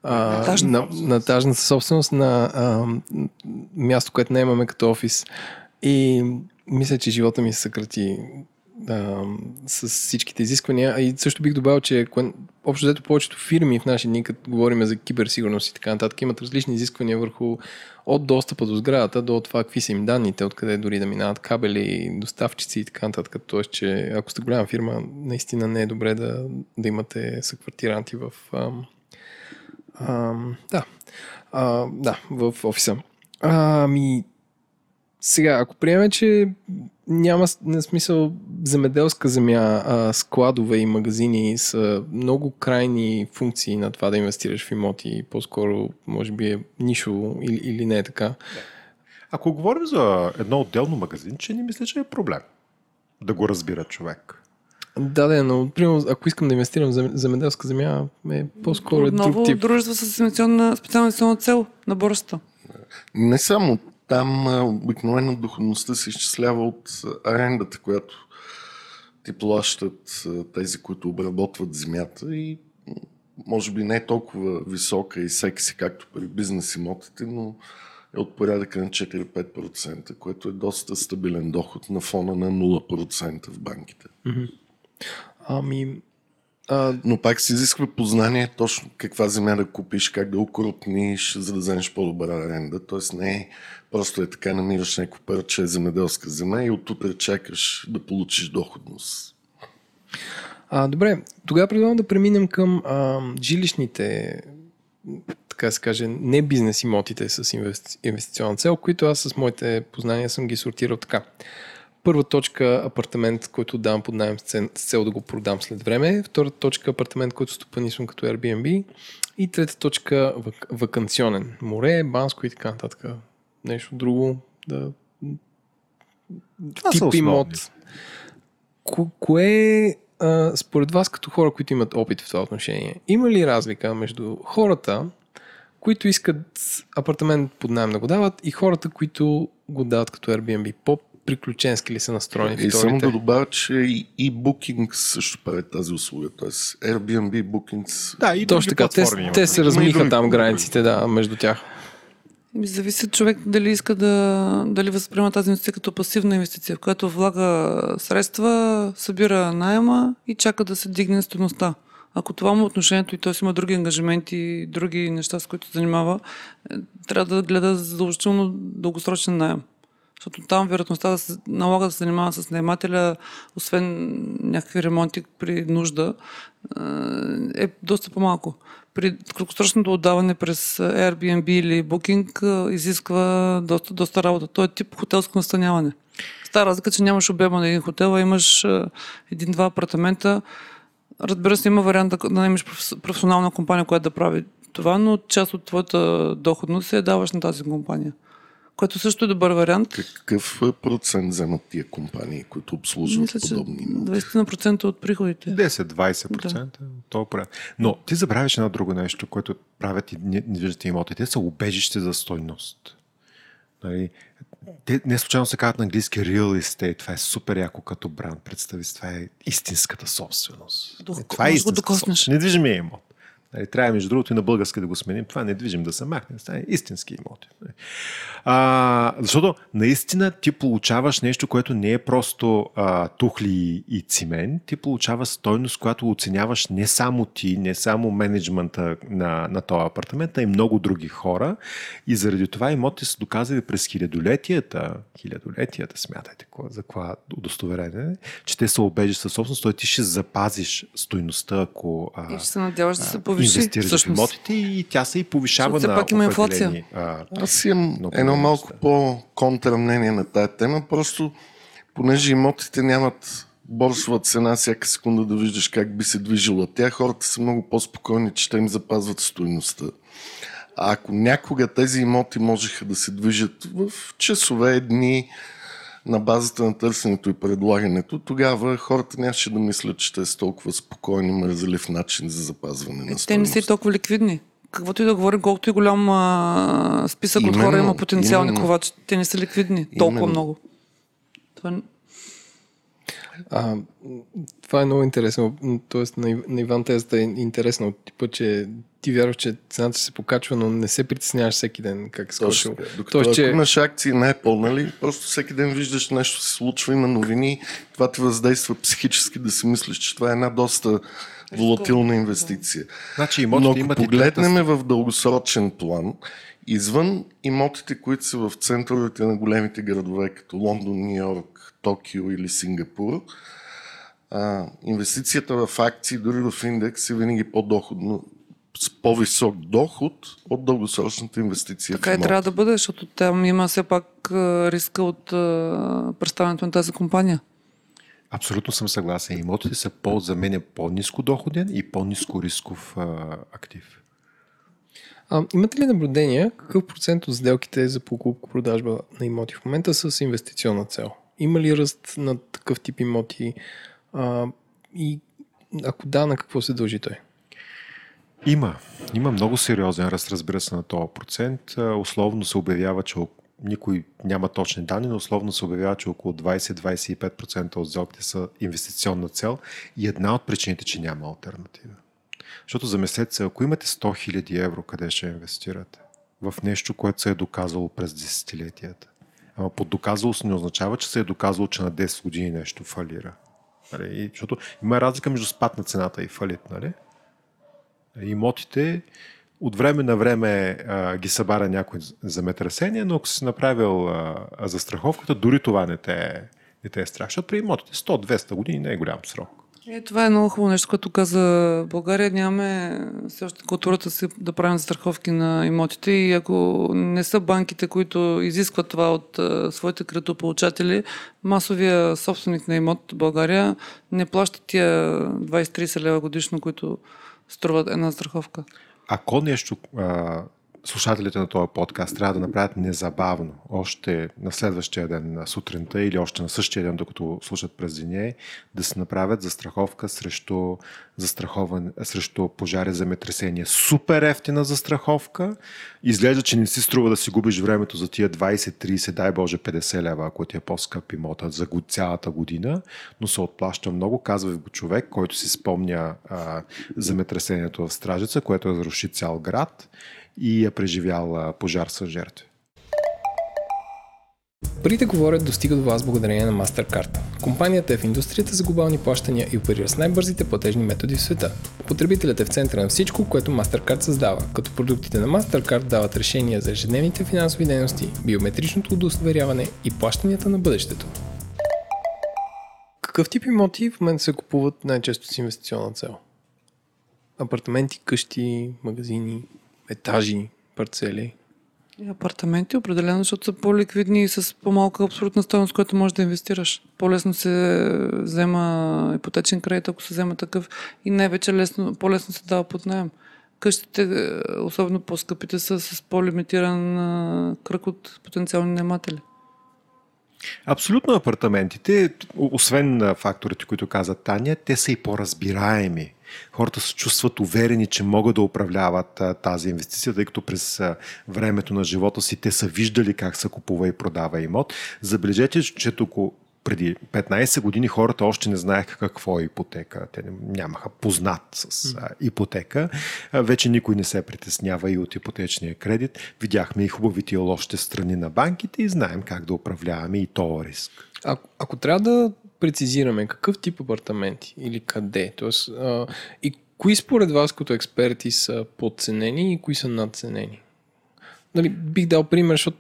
A: А, на, на тажната собственост на а, място, което не имаме като офис. И мисля, че живота ми се съкрати а, с всичките изисквания. И също бих добавил, че общо взето повечето фирми в наши дни, като говорим за киберсигурност и така нататък, имат различни изисквания върху от достъпа до сградата до това какви са им данните, откъде дори да минават кабели, доставчици и така нататък. Тоест, че ако сте голяма фирма, наистина не е добре да, да имате съквартиранти в, ам, ам, да, а, да, в офиса. Ами, сега, ако приемем, че няма на смисъл земеделска земя, а складове и магазини са много крайни функции на това да инвестираш в имоти. По-скоро, може би е нишово или, или не е така.
D: Ако говорим за едно отделно магазинче, не мисля, че е проблем да го разбира човек.
A: Да, да, но примерно, ако искам да инвестирам в земеделска земя, е по-скоро е друг тип.
C: дружество с специална инвестиционна цел на борста.
B: Не само там обикновено доходността се изчислява от арендата, която ти плащат тези, които обработват земята и може би не е толкова висока и секси, както при бизнес имотите, но е от порядъка на 4-5%, което е доста стабилен доход на фона на 0% в банките.
A: Ами,
B: а... Но пак се изисква познание точно каква земя да купиш, как да укрупниш, за да вземеш по-добра аренда. Тоест не е просто е така, намираш някакво парче земеделска земя и оттутър чакаш да получиш доходност.
A: А, добре, тогава предлагам да преминем към а, жилищните така се каже, не бизнес имотите с инвестиционна цел, които аз с моите познания съм ги сортирал така. Първа точка апартамент, който давам под найем с цел да го продам след време. Втора точка апартамент, който стопанисвам като Airbnb. И трета точка вак- вакансионен. Море, Банско и така нататък. Нещо друго. Да...
D: Това Тип имот.
A: Ко- кое а, според вас като хора, които имат опит в това отношение, има ли разлика между хората, които искат апартамент под найем да го дават и хората, които го дават като Airbnb? По приключенски ли са настроени
B: и вторите? само да добавя, че и, и Booking също прави тази услуга. Тоест Airbnb, Booking...
A: Да, и Точно така. Те, те се размиха там границите, да, между тях.
C: Зависи от човек дали иска да дали възприема тази инвестиция като пасивна инвестиция, в която влага средства, събира найема и чака да се дигне стоеността. Ако това му е отношението и той си има други ангажименти, други неща, с които се занимава, е, трябва да гледа задължително дългосрочен найем. Защото там вероятността да се налага да се занимава с наемателя, освен някакви ремонти при нужда, е доста по-малко. При краткосрочното отдаване през Airbnb или Booking изисква доста, доста работа. То е тип хотелско настаняване. Стара разлика, че нямаш обема на един хотел, а имаш един-два апартамента. Разбира се, има вариант да наемеш професионална компания, която да прави това, но част от твоята доходност се даваш на тази компания което също е добър вариант.
B: Какъв процент вземат тия компании, които обслужват Мисля, подобни имоти?
C: 20% от приходите.
D: 10-20%. Да. То е Но ти забравяш едно друго нещо, което правят и недвижимите имоти. Те са убежище за стойност. Нали? Те не случайно се казват на английски real estate. Това е супер яко като бранд. Представи си, това е истинската собственост.
C: До, това е истинската собственост.
D: Недвижимия имот. Нали, трябва, между другото, и на български да го сменим. Това не движим да се махне. Стане истински имоти. Нали. А, защото наистина ти получаваш нещо, което не е просто а, тухли и цимент. Ти получаваш стойност, която оценяваш не само ти, не само менеджмента на, на този апартамент, а и много други хора. И заради това имоти са доказали през хилядолетията, хилядолетията, смятайте за това удостоверение, че те са обежи със собственост, той ти ще запазиш стойността, ако...
C: А, и ще се надяваш да се повиши.
D: Инвестираш в имотите и тя се и повишава на
C: пак има инфлация.
B: А, Аз имам едно малко по-контра мнение на тая тема, просто понеже имотите нямат борсова цена всяка секунда да виждаш как би се движила. Тя хората са много по-спокойни, че те им запазват стоеността. А ако някога тези имоти можеха да се движат в часове, дни, на базата на търсенето и предлагането, тогава хората нямаше да мислят, че те са толкова спокойни, мързелив начин за запазване на стоеност.
C: Те не са толкова ликвидни. Каквото и да говорим, колкото и голям а, списък именно, от хора има потенциални ковачи, те не са ликвидни толкова именно. много. Това
A: а, това е много интересно. Тоест на, на Иван тезата е интересна от типа, че ти вярваш, че цената ще се покачва, но не се притесняваш всеки ден как се
B: скочил. Докато Тоест, че... имаш акции не е пълна ли, просто всеки ден виждаш нещо се случва, има новини, това те въздейства психически да си мислиш, че това е една доста волатилна инвестиция.
D: Значи,
B: но ако погледнем в дългосрочен план, извън имотите, които са в центровете на големите градове, като Лондон, Нью Йорк, Токио или Сингапур, а, инвестицията в акции, дори в индекс е винаги по-доходно, с по-висок доход от дългосрочната инвестиция.
C: Така и трябва да бъде, защото там има все пак риска от представянето на тази компания.
D: Абсолютно съм съгласен. Имотите са по, за мен е по-низко доходен и по-низко рисков а, актив.
A: А, имате ли наблюдение какъв процент от сделките за покупко-продажба на имоти в момента са с инвестиционна цел? Има ли ръст на такъв тип имоти? А, и ако да, на какво се дължи той?
D: Има. Има много сериозен ръст, разбира се, на този процент. Условно се обявява, че никой няма точни данни, но условно се обявява, че около 20-25% от сделките са инвестиционна цел и една от причините, че няма альтернатива. Защото замислете се, ако имате 100 000 евро, къде ще инвестирате? В нещо, което се е доказало през десетилетията. Ама под доказалост не означава, че се е доказало, че на 10 години нещо фалира. Нали? Защото има разлика между спад на цената и фалит. Нали? Имотите от време на време а, ги събара някой земетресение, но ако си направил а, застраховката, дори това не те, не те е. Защото при имотите 100-200 години не е голям срок.
C: Е, това е много хубаво нещо, като каза България. Нямаме все още културата си да правим страховки на имотите и ако не са банките, които изискват това от а, своите кредитополучатели, масовия собственик на имот България не плаща тия 20-30 лева годишно, които струват една страховка.
D: Ако нещо а, слушателите на този подкаст трябва да направят незабавно, още на следващия ден на сутринта или още на същия ден, докато слушат през деня, да се направят застраховка срещу, застрахован, срещу пожари, земетресение. Супер ефтина застраховка. Изглежда, че не си струва да си губиш времето за тия 20-30, дай Боже 50 лева, ако ти е по-скъп имота за цялата година, но се отплаща много. Казва го човек, който си спомня а, земетресението в Стражица, което разруши цял град и е преживял пожар с жертви.
A: Парите говорят достига до вас благодарение на MasterCard. Компанията е в индустрията за глобални плащания и оперира с най-бързите платежни методи в света. Потребителят е в центъра на всичко, което MasterCard създава, като продуктите на MasterCard дават решения за ежедневните финансови дейности, биометричното удостоверяване и плащанията на бъдещето. Какъв тип имоти в момента се купуват най-често с инвестиционна цел? Апартаменти, къщи, магазини, етажи, парцели.
C: И апартаменти определено, защото са по-ликвидни и с по-малка абсолютна стоеност, която можеш да инвестираш. По-лесно се взема ипотечен кредит, ако се взема такъв и най-вече лесно, по-лесно се дава под найем. Къщите, особено по-скъпите, са с по-лимитиран кръг от потенциални наематели.
D: Абсолютно апартаментите, освен факторите, които каза Таня, те са и по-разбираеми. Хората се чувстват уверени, че могат да управляват а, тази инвестиция, тъй като през а, времето на живота си те са виждали как се купува и продава имот. Забележете, че тук преди 15 години хората още не знаеха какво е ипотека. Те нямаха познат с а, ипотека. А, вече никой не се притеснява и от ипотечния кредит. Видяхме и хубавите и лошите страни на банките и знаем как да управляваме и то риск.
A: А, ако трябва да прецизираме какъв тип апартаменти или къде, Тоест, а, и кои според вас като експерти са подценени и кои са надценени? Нали, бих дал пример, защото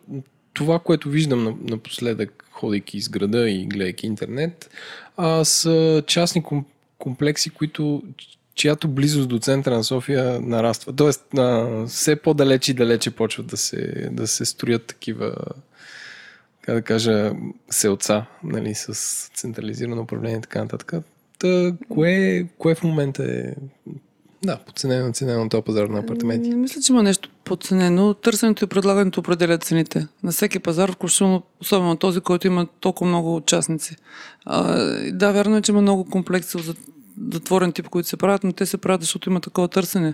A: това, което виждам напоследък, ходейки из града и гледайки интернет, а, са частни комплекси, които чиято близост до центъра на София нараства. Тоест, а, все по-далече и далече почват да се, да се строят такива как да кажа, селца, нали, с централизирано управление и така нататък. Та, кое, кое в момента е да, подценено, ценено на този пазар на апартаменти.
C: Мисля, че има нещо подценено. Търсенето и предлагането определят цените. На всеки пазар, включително особено този, който има толкова много участници. А, да, вярно е, че има много комплекси за затворен тип, които се правят, но те се правят, защото има такова търсене.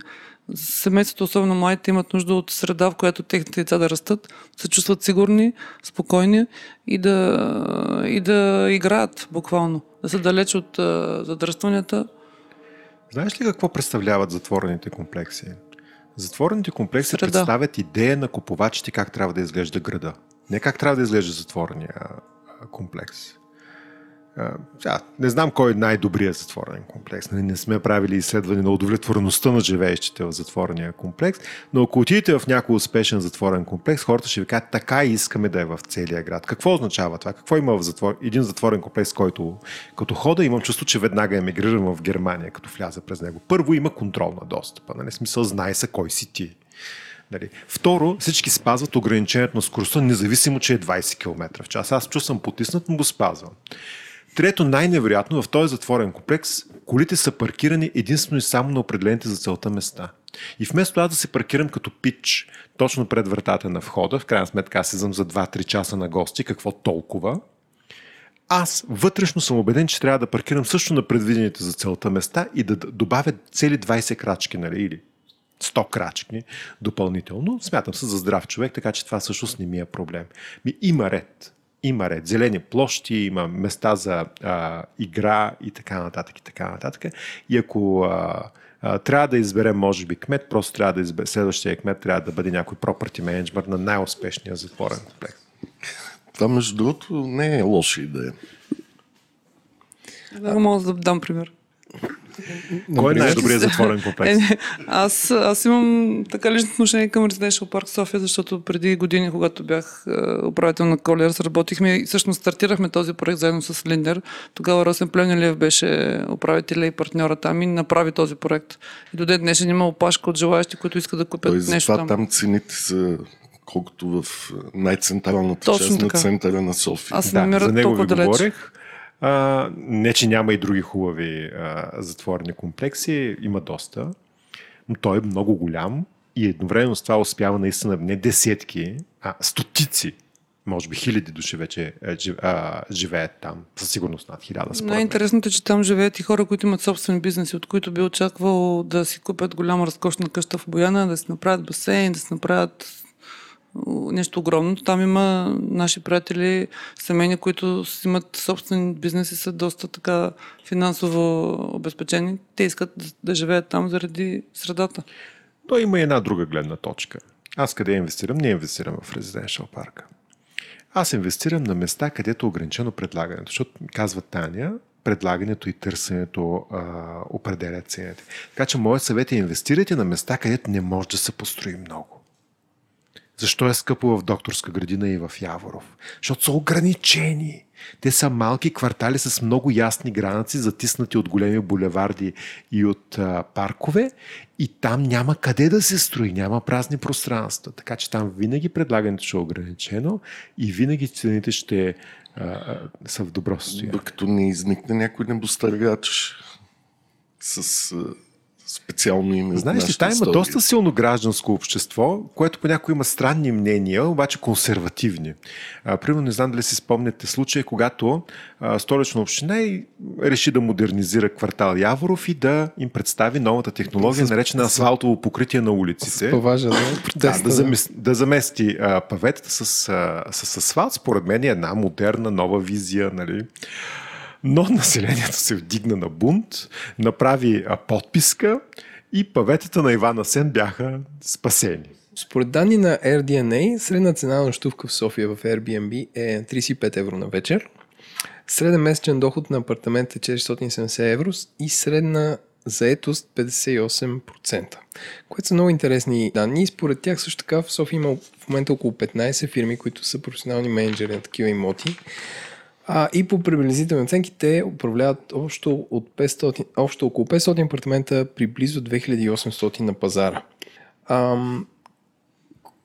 C: Семейството, особено младите, имат нужда от среда, в която техните деца да растат, се чувстват сигурни, спокойни и да, и да играят буквално. Да са далеч от задръстванията.
D: Знаеш ли какво представляват затворените комплекси? Затворените комплекси Среда. представят идея на купувачите как трябва да изглежда града. Не как трябва да изглежда затворения комплекс. Сега, не знам кой е най-добрият затворен комплекс. Нали, не сме правили изследване на удовлетвореността на живеещите в затворения комплекс, но ако отидете в някой успешен затворен комплекс, хората ще ви кажат, така искаме да е в целия град. Какво означава това? Какво има в затвор... един затворен комплекс, който като хода имам чувство, че веднага емигрирам в Германия, като вляза през него. Първо има контрол на достъпа. Нали? Смисъл, знае се кой си ти. Нали. Второ, всички спазват ограничението на скоростта, независимо, че е 20 км в час. Аз чу съм потиснат, но го спазвам. Трето, най-невероятно, в този затворен комплекс колите са паркирани единствено и само на определените за целта места. И вместо аз да се паркирам като пич точно пред вратата на входа, в крайна сметка аз сезам за 2-3 часа на гости, какво толкова, аз вътрешно съм убеден, че трябва да паркирам също на предвидените за целта места и да добавя цели 20 крачки, нали, или 100 крачки допълнително. Смятам се за здрав човек, така че това всъщност не ми е проблем. Ми има ред има ред. Зелени площи, има места за а, игра и така нататък и така нататък. И ако а, а, трябва да изберем, може би, кмет, просто трябва да изберем, следващия кмет трябва да бъде някой property менеджмент на най-успешния затворен комплекс.
B: Това, между другото, не е лоша идея.
C: Да, мога да дам пример.
D: Кой е най-добрият затворен комплекс? Е,
C: аз, аз имам така лично отношение към Residential Парк София, защото преди години, когато бях е, управител на Колерс, работихме и всъщност стартирахме този проект заедно с Линдер. Тогава Росен Пленелиев беше управителя и партньора там и направи този проект. И до ден днешен има опашка от желаящи, които искат да купят Той, нещо там.
B: там цените са колкото в най-централната Точно част така. на центъра на София.
C: Аз да, него толкова далеч. говорих.
D: А, не, че няма и други хубави а, затворени комплекси, има доста, но той е много голям и едновременно с това успява наистина не десетки, а стотици може би хиляди души вече а, живеят там. Със сигурност над хиляда.
C: Най-интересното е, че там живеят и хора, които имат собствени бизнеси, от които би очаквал да си купят голяма разкошна къща в Бояна, да си направят басейн, да си направят нещо огромно. Там има наши приятели, семейни, които имат собствен бизнес и са доста така финансово обезпечени. Те искат да, живеят там заради средата.
D: То има една друга гледна точка. Аз къде инвестирам? Не инвестирам в резиденшъл парка. Аз инвестирам на места, където е ограничено предлагането. Защото, казва Таня, предлагането и търсенето а, определят цените. Така че моят съвет е инвестирайте на места, където не може да се построи много. Защо е скъпо в докторска градина и в Яворов? Защото са ограничени. Те са малки квартали с много ясни граници, затиснати от големи булеварди и от а, паркове и там няма къде да се строи, няма празни пространства. Така че там винаги предлагането ще е ограничено и винаги цените ще а, а, са в добро състояние.
B: Докато не изникне някой небостъргач с специално име.
D: Знаеш ли, там има доста силно гражданско общество, което понякога има странни мнения, обаче консервативни. А, примерно, не знам дали си спомняте случая, когато а, столична община и реши да модернизира квартал Яворов и да им представи новата технология, наречена асфалтово покритие на улиците.
A: Поважа, да,
D: да, да, замести, да замести а, паветата с, а, с асфалт. Според мен е една модерна, нова визия. Нали? Но населението се вдигна на бунт, направи подписка и паветата на Ивана Сен бяха спасени.
A: Според данни на RDNA, средна цена на нощувка в София в Airbnb е 35 евро на вечер. Среден месечен доход на апартамент е 470 евро и средна заетост 58%, което са много интересни данни според тях също така в София има в момента около 15 фирми, които са професионални менеджери на такива имоти. А, и по приблизителни оценки те управляват общо, от 500, общо около 500 апартамента при близо 2800 на пазара. Ам,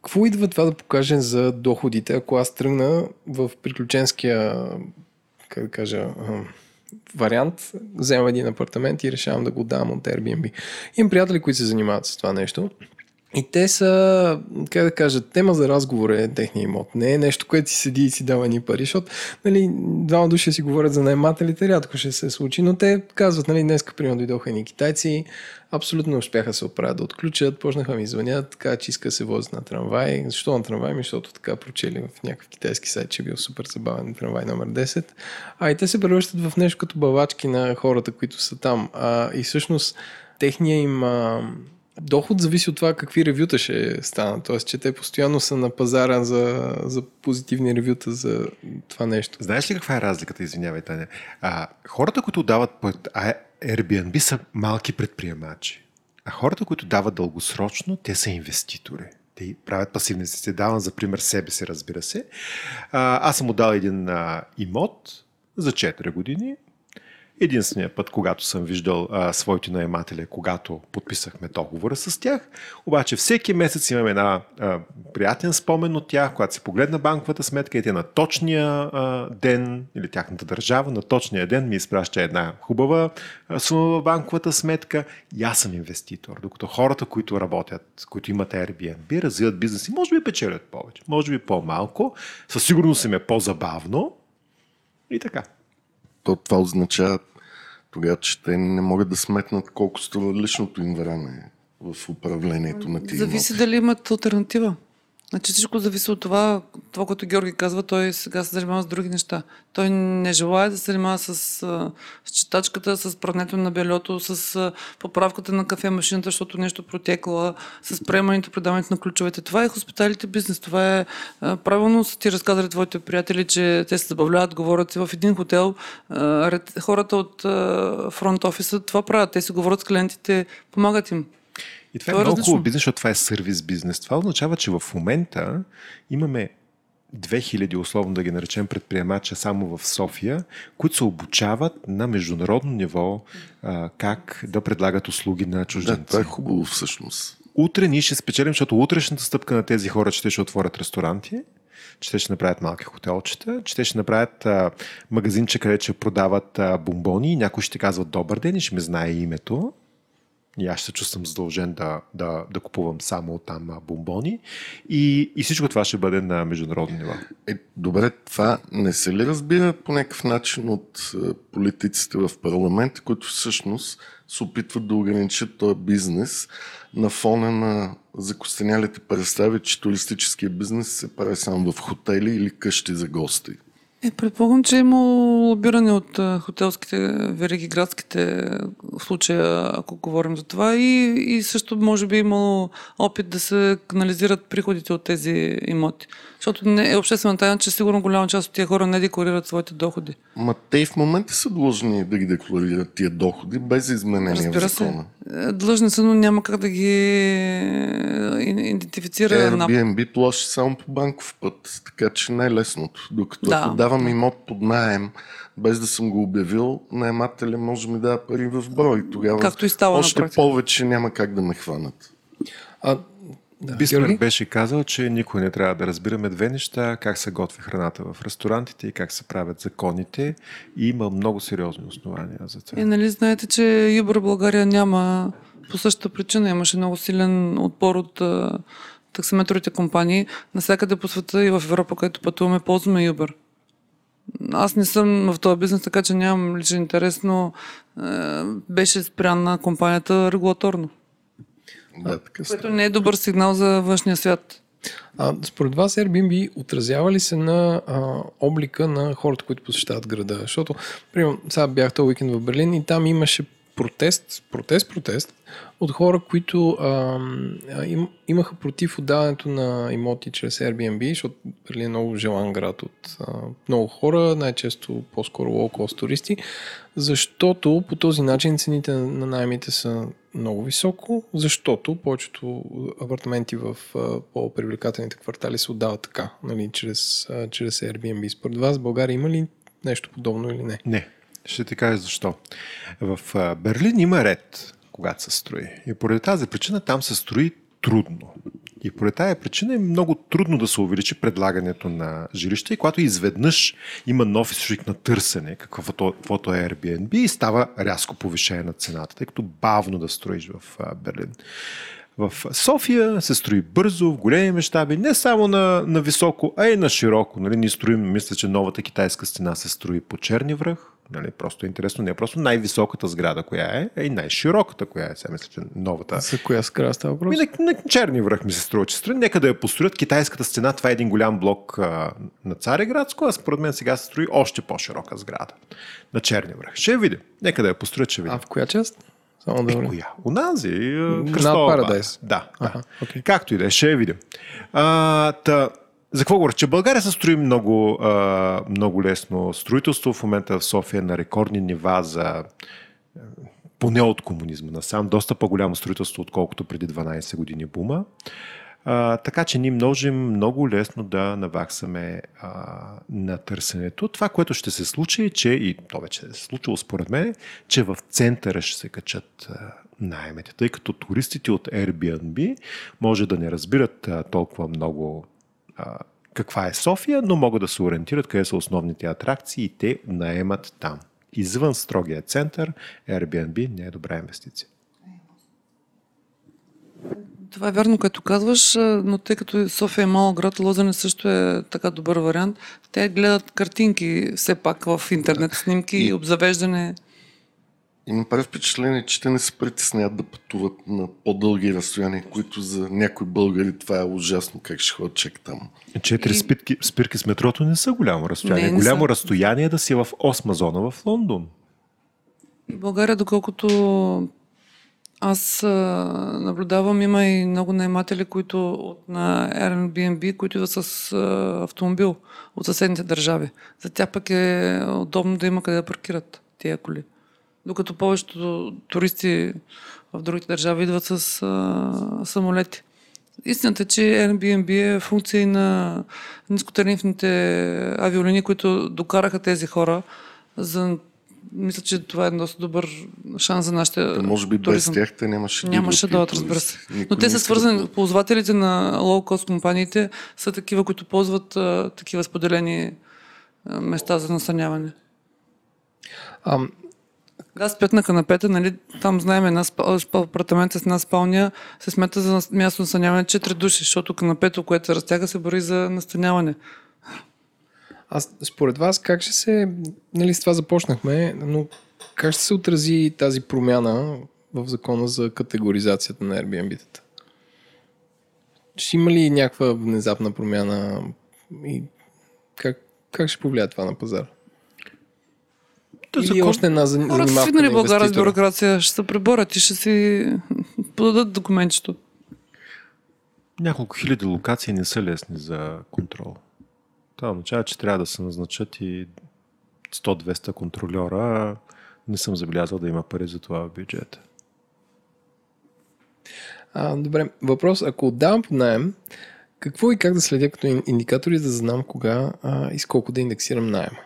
A: какво идва това да покаже за доходите, ако аз тръгна в приключенския, как да кажа, вариант, вземам един апартамент и решавам да го дам от Airbnb. Имам приятели, които се занимават с това нещо. И те са, как да кажа, тема за разговор е техния имот. Не е нещо, което си седи и си дава ни пари, защото нали, двама души си говорят за наймателите, рядко ще се случи, но те казват, нали, днеска примерно дойдоха ни китайци, абсолютно успяха се оправят да отключат, почнаха ми звънят, така че иска се возят на трамвай. Защо на трамвай? Ми, защото така прочели в някакъв китайски сайт, че е бил супер забавен трамвай номер 10. А и те се превръщат в нещо като бавачки на хората, които са там. А, и всъщност техния им а, доход зависи от това какви ревюта ще станат. Тоест, че те постоянно са на пазара за, за позитивни ревюта за това нещо.
D: Знаеш ли каква е разликата, извинявай, Таня? А, хората, които дават Airbnb са малки предприемачи. А хората, които дават дългосрочно, те са инвеститори. Те правят пасивни се Давам за пример себе си, разбира се. А, аз съм отдал един а, имот за 4 години Единственият път, когато съм виждал а, своите наематели, когато подписахме договора с тях. Обаче всеки месец имаме една а, приятен спомен от тях, когато се погледна банковата сметка и те на точния а, ден или тяхната държава, на точния ден ми изпраща една хубава а, сума в банковата сметка и аз съм инвеститор. Докато хората, които работят, които имат Airbnb, развиват бизнес и може би печелят повече, може би по-малко, със сигурност им е по-забавно и така
B: то това означава тогава, че те не могат да сметнат колко струва личното им време в управлението на тия
C: Зависи дали имат альтернатива. Значи всичко зависи от това, това, което Георги казва, той сега се занимава с други неща. Той не желая да се занимава с, с четачката, с прането на белето, с поправката на кафе-машината, защото нещо протекла, с приемането, предаването на ключовете. Това е хоспиталите бизнес. Това е правилно са ти разказали твоите приятели, че те се забавляват, говорят си в един хотел. Хората от фронт офиса това правят. Те си говорят с клиентите, помагат им.
D: И това, това е, е много хубаво бизнес, защото това е сервис бизнес. Това означава, че в момента имаме 2000, условно да ги наречем предприемача само в София, които се обучават на международно ниво а, как да предлагат услуги на чужденци. Да,
B: това е хубаво всъщност.
D: Утре ние ще спечелим, защото утрешната стъпка на тези хора, че те ще отворят ресторанти, че те ще направят малки хотелчета, че те ще направят а, магазинче, където ще продават а, бомбони и някой ще казват добър ден и ще ме знае името и аз ще се чувствам задължен да, да, да купувам само там бомбони. И, и всичко това ще бъде на международно ниво.
B: Е, добре, това не се ли разбира по някакъв начин от политиците в парламент, които всъщност се опитват да ограничат този бизнес на фона на закостенялите представи, че туристическия бизнес се прави само в хотели или къщи за гости?
C: Е, предполагам, че е имало лобиране от хотелските вериги, градските в случая, ако говорим за това. И, и също може би е имало опит да се канализират приходите от тези имоти. Защото не е обществена тайна, че сигурно голяма част от тия хора не декларират своите доходи.
B: Ма те и в момента са длъжни да ги декларират тия доходи без изменения Разбира в закона.
C: Се. Е, длъжни са, но няма как да ги идентифицира.
B: Airbnb на... плаща само по банков път, така че най-лесното. Докато да. Давам имот под найем, без да съм го обявил, наемателя може да ми дава пари в брой. Тогава Както и става още повече няма как да ме хванат.
D: А, да. Бисмарк беше казал, че никой не трябва да разбираме две неща, как се готви храната в ресторантите и как се правят законите. И има много сериозни основания за това.
C: И нали знаете, че Юбър България няма по същата причина. Имаше много силен отпор от таксиметровите компании. Насякъде по света и в Европа, където пътуваме, ползваме Юбър. Аз не съм в този бизнес, така че нямам личен интерес, но е, беше спряна компанията регулаторно. Да, така което не е добър сигнал за външния свят.
A: А, според вас Airbnb отразява ли се на а, облика на хората, които посещават града? Защото, примерно, сега бях този уикенд в Берлин и там имаше протест, протест, протест от хора, които а, им, имаха против отдаването на имоти чрез Airbnb, защото Берлин е много желан град от а, много хора, най-често по-скоро лоу-кост туристи, защото по този начин цените на найемите са много високо, защото повечето апартаменти в а, по-привлекателните квартали се отдават така, нали, чрез, а, чрез Airbnb. Според вас в България има ли нещо подобно или не?
D: Не. Ще ти кажа защо. В Берлин има ред, когато се строи. И поради тази причина там се строи трудно. И по тази причина е много трудно да се увеличи предлагането на жилища и когато изведнъж има нов източник на търсене, каквото, каквото е Airbnb, и става рязко повишение на цената, тъй като бавно да строиш в Берлин. В София се строи бързо, в големи мащаби, не само на, на високо, а и на широко. Нали? Ние строим, мисля, че новата китайска стена се строи по Черни връх. Нали? Просто е интересно, не е просто най-високата сграда, коя е, а и най-широката, коя е. Сега мисля, че новата.
A: За коя сграда става въпрос?
D: На, на, Черни връх ми се струва, че строи. Нека да я построят. Китайската стена, това е един голям блок а, на Цареградско, а според мен сега се строи още по-широка сграда на Черни връх. Ще видим. Нека да я построят, ще видим.
A: А в коя част?
D: Само да е, коя? Унази.
A: Кръстова Парадайс.
D: Да. Ага, okay. Както и да е, ще я видим. А, та, за какво говоря? Че България се строи много, много лесно. Строителство в момента в София е на рекордни нива за поне от комунизма насам. Доста по-голямо строителство, отколкото преди 12 години бума. А, така че ние можем много лесно да наваксаме а, на търсенето. Това, което ще се случи, е, че, и то вече е случило според мен, че в центъра ще се качат а, найемите, тъй като туристите от Airbnb може да не разбират а, толкова много а, каква е София, но могат да се ориентират къде са основните атракции и те наемат там. Извън строгия център Airbnb не е добра инвестиция.
C: Това е вярно, като казваш, но тъй като София е малък град, Лозане също е така добър вариант. Те гледат картинки все пак в интернет, снимки, и обзавеждане.
B: Имам прави впечатление, че те не се притесняват да пътуват на по-дълги разстояния, които за някои българи това е ужасно, как ще ходят чек там.
D: Четири и... спирки, спирки с метрото не са голямо разстояние. Не, не голямо са... разстояние е да си в осма зона в Лондон.
C: България, доколкото аз а, наблюдавам, има и много наематели, които от на Airbnb, които идват с а, автомобил от съседните държави. За тях пък е удобно да има къде да паркират тия коли. Докато повечето туристи в другите държави идват с а, самолети. Истината е, че Airbnb е функция на нискотарифните авиолинии, които докараха тези хора за мисля, че това е доста добър шанс за нашите.
B: Да, може би туризъм. без тях те нямаше
C: да Нямаше да дойдат, разбира се. Но те са свързани, да... ползвателите на лоу-кост компаниите са такива, които ползват а, такива споделени а, места за настаняване. Ам... Да, спят на канапета, нали, там знаем една апартамент с една спалня, се смята за място на настаняване 4 души, защото канапето, което се разтяга, се бори за настаняване.
A: Аз, според вас, как ще се, нали с това започнахме, но как ще се отрази тази промяна в закона за категоризацията на Airbnb-тата? Ще има ли някаква внезапна промяна и как, как ще повлияе това на пазара?
C: Или закон... още една занимавка Хората свикнали България с бюрокрация, ще се преборят и ще си подадат документчето.
D: Няколко хиляди локации не са лесни за контрол. Това означава, че трябва да се назначат и 100-200 контролера. Не съм забелязал да има пари за това в бюджета.
A: А, добре, въпрос. Ако отдавам под найем, какво и как да следя като индикатори, да знам кога а, и с колко да индексирам найема?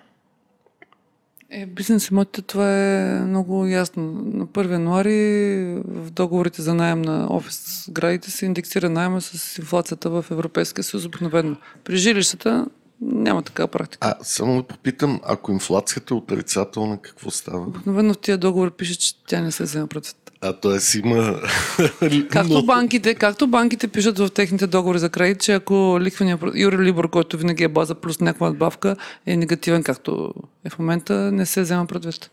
C: Е, бизнес имотите това е много ясно. На 1 януари в договорите за найем на офис градите се индексира найема с инфлацията в Европейския съюз обикновено. При жилищата няма такава практика.
B: А само да попитам, ако инфлацията е отрицателна, какво става?
C: Обикновено в тия договори пише, че тя не се взема предвид.
B: А т.е. има...
C: както, Но... банките, както банките пишат в техните договори за кредит, че ако ликвения Юри Либор, който винаги е база плюс някаква надбавка, е негативен, както е в момента, не се взема предвид.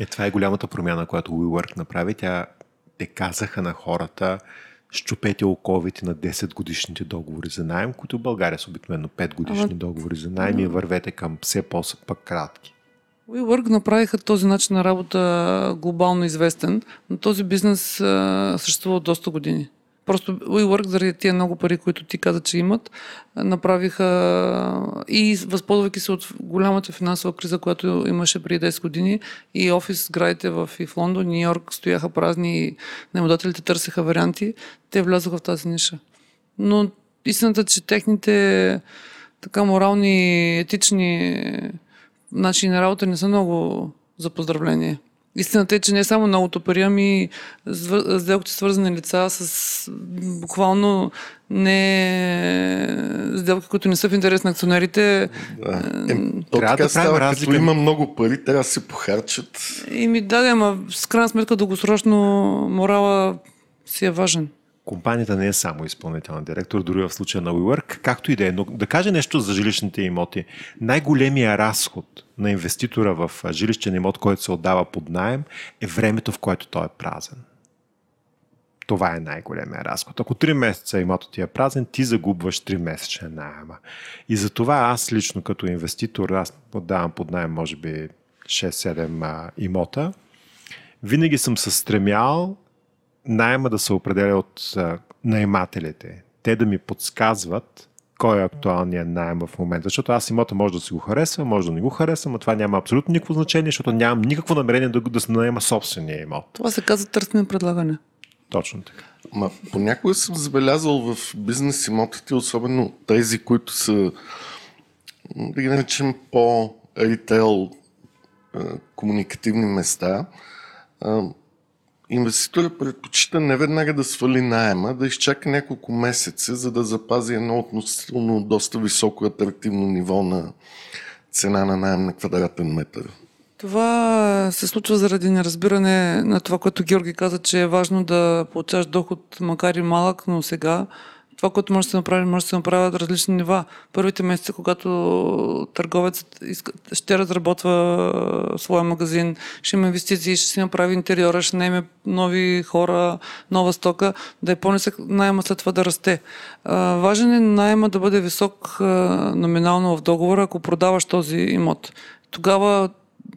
D: Е, това е голямата промяна, която WeWork направи. Тя те казаха на хората, щупете оковите на 10 годишните договори за найем, които в България са обикновено 5 годишни Ама... договори за найем и вървете към все по-пък кратки.
C: WeWork направиха този начин на работа глобално известен, но този бизнес а, съществува доста години. Просто WeWork, заради тия много пари, които ти каза, че имат, направиха и възползвайки се от голямата финансова криза, която имаше преди 10 години и офис градите в, и в Лондон, Нью Йорк стояха празни и наемодателите търсеха варианти, те влязоха в тази ниша. Но истината, че техните така морални, етични начини на работа не са много за поздравление. Истината е, че не само новото пари, ами сделките свързани лица с буквално не сделки, които не са в интерес на акционерите.
B: Да. Е, то трябва да става, разлика. като има много пари, трябва да се похарчат.
C: И ми да, ама с крайна сметка дългосрочно морала си е важен
D: компанията не е само изпълнителен директор, дори в случая на WeWork, както и да е. Но да кажа нещо за жилищните имоти. Най-големия разход на инвеститора в жилищен имот, който се отдава под найем, е времето, в което той е празен. Това е най-големия разход. Ако 3 месеца имотът ти е празен, ти загубваш 3 месечен найема. И затова аз лично като инвеститор, аз отдавам под найем може би 6-7 имота, винаги съм се стремял найема да се определя от а, наемателите. Те да ми подсказват кой е актуалният найем в момента. Защото аз имота може да си го харесвам, може да не го харесвам, но това няма абсолютно никакво значение, защото нямам никакво намерение да, да се наема собствения имот.
C: Това се казва търсене предлагане.
D: Точно така.
B: Ма, понякога съм забелязал в бизнес имотите, особено тези, които са, да ги наречем по-ритейл комуникативни места, инвеститорът предпочита не веднага да свали найема, да изчака няколко месеца, за да запази едно относително доста високо атрактивно ниво на цена на найем на квадратен метър.
C: Това се случва заради неразбиране на това, което Георги каза, че е важно да получаваш доход, макар и малък, но сега това, което може да се направи, може да се направят различни нива. Първите месеци, когато търговец ще разработва своя магазин, ще има инвестиции, ще си направи интериора, ще наеме нови хора, нова стока, да е по-нисък найема след това да расте. Важен е найема да бъде висок номинално в договора, ако продаваш този имот. Тогава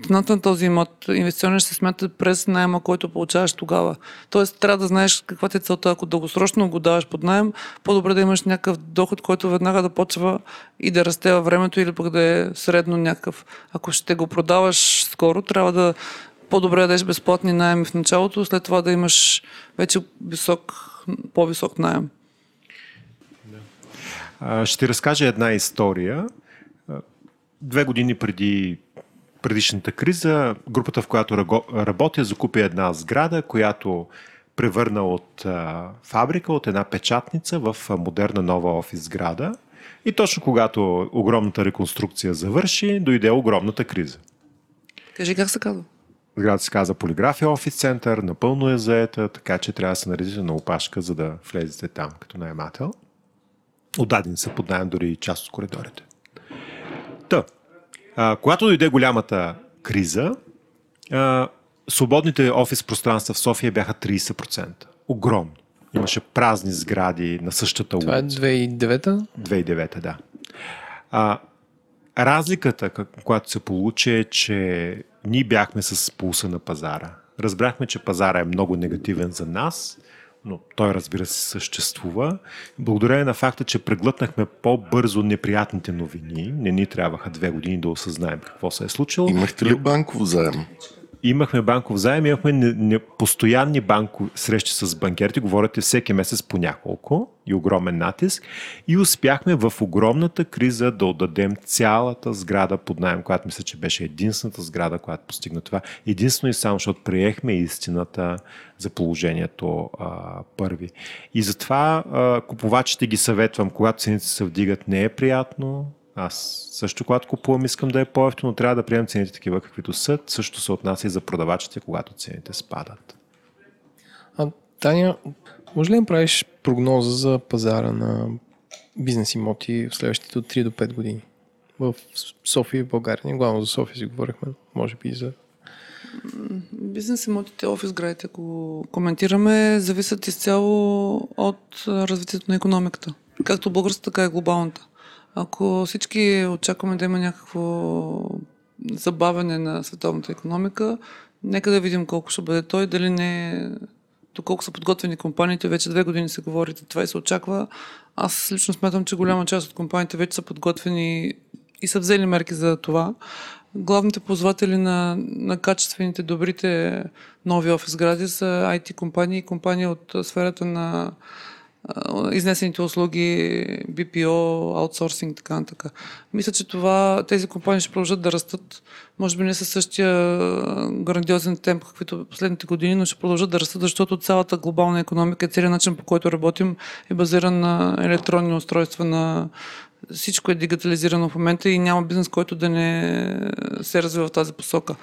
C: цената на този имот инвестиционен ще се смята през найема, който получаваш тогава. Тоест, трябва да знаеш каква ти е целта. Ако дългосрочно го даваш под найем, по-добре да имаш някакъв доход, който веднага да почва и да расте във времето или пък да е средно някакъв. Ако ще го продаваш скоро, трябва да по-добре да дадеш безплатни найеми в началото, след това да имаш вече висок, по-висок найем.
D: Ще разкажа една история. Две години преди предишната криза, групата, в която работя, закупи една сграда, която превърна от а, фабрика, от една печатница в модерна нова офис сграда. И точно когато огромната реконструкция завърши, дойде огромната криза.
C: Кажи как се казва?
D: Сградата се казва Полиграфия офис център, напълно е заета, така че трябва да се наредите на опашка, за да влезете там като наемател. Отдадени са под найем дори част от коридорите. Та, а, когато дойде голямата криза, а, свободните офис пространства в София бяха 30%. Огромно. Имаше празни сгради на същата
A: улица. Това е 2009-та?
D: 2009 да. А, разликата, която се получи е, че ние бяхме с пулса на пазара. Разбрахме, че пазара е много негативен за нас но той разбира се съществува. Благодарение на факта, че преглътнахме по-бързо неприятните новини, не ни трябваха две години да осъзнаем какво се е случило.
B: Имахте ли банков заем?
D: Имахме банков заем, имахме не, не, постоянни банкови срещи с банкерите, говорите всеки месец по няколко и огромен натиск. И успяхме в огромната криза да отдадем цялата сграда под найем, която мисля, че беше единствената сграда, която постигна това. Единствено и само, защото приехме истината за положението а, първи. И затова а, купувачите ги съветвам, когато цените се вдигат, не е приятно, аз също, когато купувам, искам да е по-ефтино, трябва да приемем цените такива, каквито са. Също се отнася и за продавачите, когато цените спадат.
A: А, Таня, може ли да правиш прогноза за пазара на бизнес имоти в следващите от 3 до 5 години? В София и България. Не главно за София си говорихме, може би и за
C: Бизнес имотите, офис градите, ако коментираме, зависят изцяло от развитието на економиката. Както българската, така и глобалната. Ако всички очакваме да има някакво забавяне на световната економика, нека да видим колко ще бъде той, дали не доколко са подготвени компаниите. Вече две години се говори това и се очаква. Аз лично смятам, че голяма част от компаниите вече са подготвени и са взели мерки за това. Главните ползватели на, на качествените, добрите нови офис гради са IT компании, компании от сферата на изнесените услуги, BPO, аутсорсинг, така така. Мисля, че това, тези компании ще продължат да растат. Може би не със същия грандиозен темп, каквито последните години, но ще продължат да растат, защото цялата глобална економика и целият начин, по който работим, е базиран на електронни устройства, на всичко е дигитализирано в момента и няма бизнес, който да не се развива в тази посока.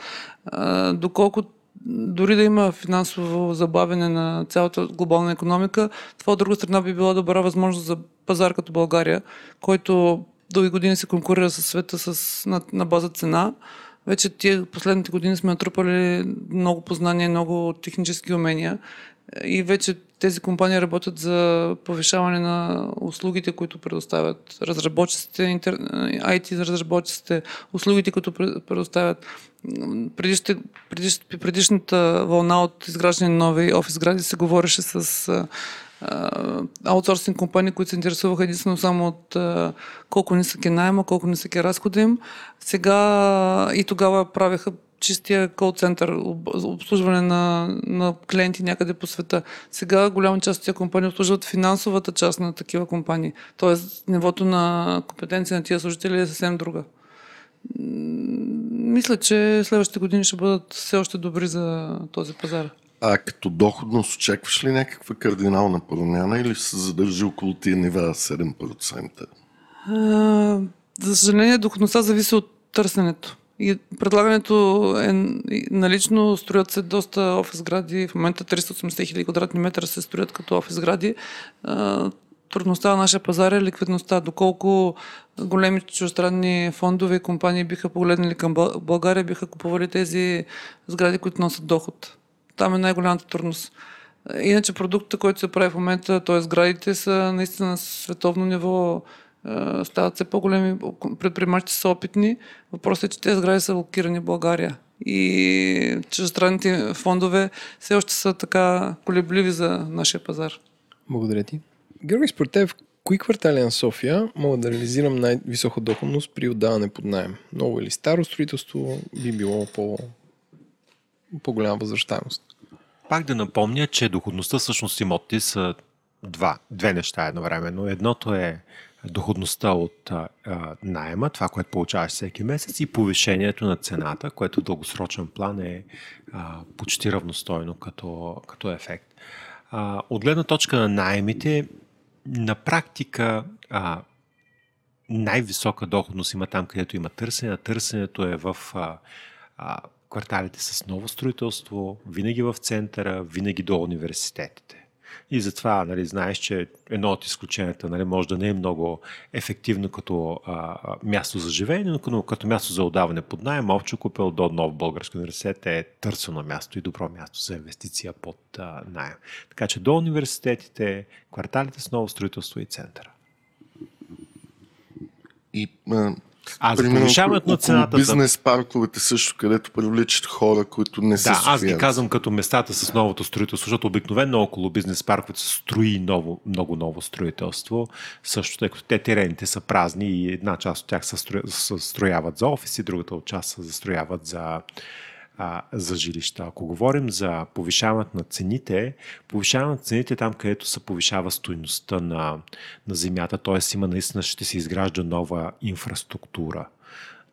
C: Доколко дори да има финансово забавене на цялата глобална економика, това от друга страна би била добра възможност за пазар като България, който дълги години се конкурира с света с, на, на база цена. Вече тия последните години сме натрупали много познания, много технически умения и вече тези компании работят за повишаване на услугите, които предоставят разработчиците, интер... IT разработчиците, услугите, които предоставят. Предишните, предиш, предишната вълна от изграждане на нови офис гради се говореше с аутсорсинг компании, които се интересуваха единствено само от а, колко нисък е найема, колко нисък е разхода им. Сега и тогава правеха чистия кол център, обслужване на, на клиенти някъде по света. Сега голяма част от тези компании обслужват финансовата част на такива компании. Тоест, нивото на компетенция на тия служители е съвсем друга. Мисля, че следващите години ще бъдат все още добри за този пазар.
B: А като доходност очакваш ли някаква кардинална промяна или се задържи около тия нива 7%? А,
C: за съжаление, доходността зависи от търсенето. И предлагането е налично, строят се доста офис гради, в момента 380 хиляди квадратни метра се строят като офис гради. Трудността на нашия пазар е ликвидността. Доколко големи чуждестранни фондове и компании биха погледнали към България, биха купували тези сгради, които носят доход. Там е най-голямата трудност. Иначе продуктът, който се прави в момента, т.е. сградите са наистина на световно ниво стават все по-големи, предприемачите са опитни. Въпросът е, че тези сгради са блокирани в България. И чуждестранните фондове все още са така колебливи за нашия пазар.
A: Благодаря ти. Георги, според теб, кои квартали на София могат да реализирам най-висока доходност при отдаване под найем? Ново или старо строителство би било по, по-голяма възвръщаемост?
D: Пак да напомня, че доходността всъщност имоти са два, две неща едновременно. Едното е доходността от а, найема, това, което получаваш всеки месец и повишението на цената, което в дългосрочен план е а, почти равностойно като, като ефект. А, от гледна точка на найемите, на практика а, най-висока доходност има там, където има търсене. Търсенето е в а, а, кварталите с ново строителство, винаги в центъра, винаги до университетите. И затова, нали, знаеш, че едно от изключенията нали, може да не е много ефективно като а, място за живеене, но като място за отдаване под найем, общо купил до нов български университет е търсено място и добро място за инвестиция под а, найем. Така че до университетите, кварталите с ново строителство и центъра.
B: И а,
D: а за повишаването на цената...
B: Бизнес парковете също, където привличат хора, които не са
D: Да, аз ги казвам като местата с новото строителство, защото обикновено около бизнес парковете се строи ново, много ново строителство. Също, тъй като те терените са празни и една част от тях се строяват за офиси, другата от част се застрояват за а, за жилища. Ако говорим за повишаването на цените, повишаването на цените там, където се повишава стоеността на, на земята, т.е. има наистина ще се изгражда нова инфраструктура.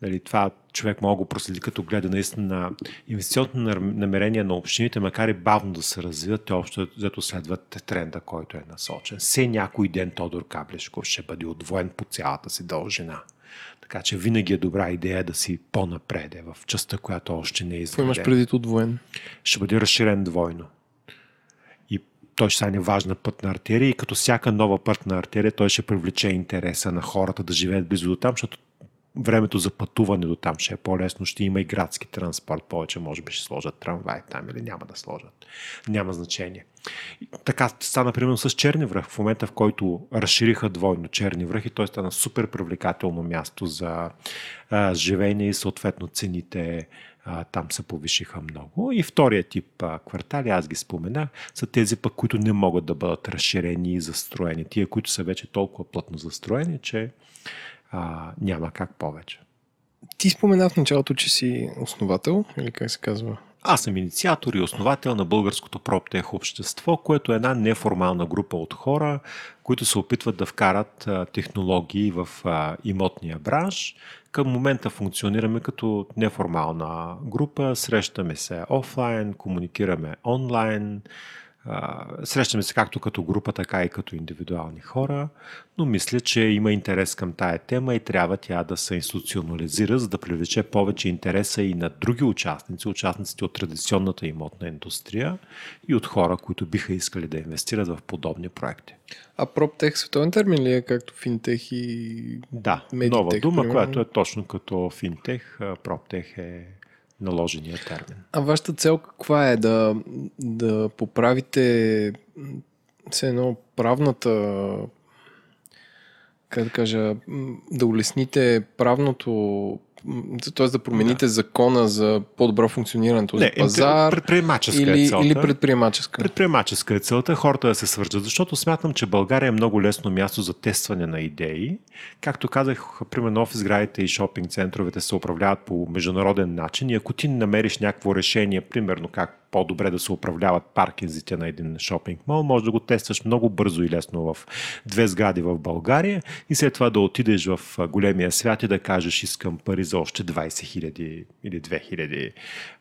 D: Дали, това човек мога да проследи, като гледа наистина на инвестиционното намерение на общините, макар и бавно да се развиват, те общо зато следват тренда, който е насочен. Все някой ден Тодор Каблешков ще бъде отвоен по цялата си дължина. Така че винаги е добра идея да си по-напреде в частта, която още не е
A: изградена. имаш преди от двоен?
D: Ще бъде разширен двойно. И той ще стане важна пътна артерия и като всяка нова пътна артерия той ще привлече интереса на хората да живеят близо до там, защото времето за пътуване до там ще е по-лесно, ще има и градски транспорт повече, може би ще сложат трамвай там или няма да сложат. Няма значение. Така стана примерно с Черни връх, в момента в който разшириха двойно Черни връх и той стана супер привлекателно място за а, живеене и съответно цените а, там се повишиха много. И втория тип а, квартали, аз ги споменах, са тези пък, които не могат да бъдат разширени и застроени. Тия, които са вече толкова плътно застроени, че а, няма как повече.
A: Ти спомена в началото, че си основател, или как се казва,
D: Аз съм инициатор и основател на българското проптех общество, което е една неформална група от хора, които се опитват да вкарат а, технологии в а, имотния бранш. Към момента функционираме като неформална група, срещаме се офлайн, комуникираме онлайн, Срещаме се както като група, така и като индивидуални хора, но мисля, че има интерес към тая тема и трябва тя да се институционализира, за да привлече повече интереса и на други участници, участниците от традиционната имотна индустрия и от хора, които биха искали да инвестират в подобни проекти.
A: А проптех световен термин ли е, както финтех и
D: Да, медитех, нова дума, примерно? която е точно като финтех. Проптех е наложения термин.
A: А вашата цел каква е? Да, да поправите все едно правната как да кажа, да улесните правното т.е. да промените да. закона за по-добро функциониране този Не, пазар.
D: Предприемаческа
A: или,
D: е целта.
A: Или предприемаческа.
D: Предприемаческа е целта, хората да се свържат, защото смятам, че България е много лесно място за тестване на идеи. Както казах, примерно офис градите и шопинг центровете се управляват по международен начин и ако ти намериш някакво решение, примерно как по-добре да се управляват паркинзите на един шопинг мол, може да го тестваш много бързо и лесно в две сгради в България и след това да отидеш в големия свят и да кажеш искам пари за още 20 000 или 2000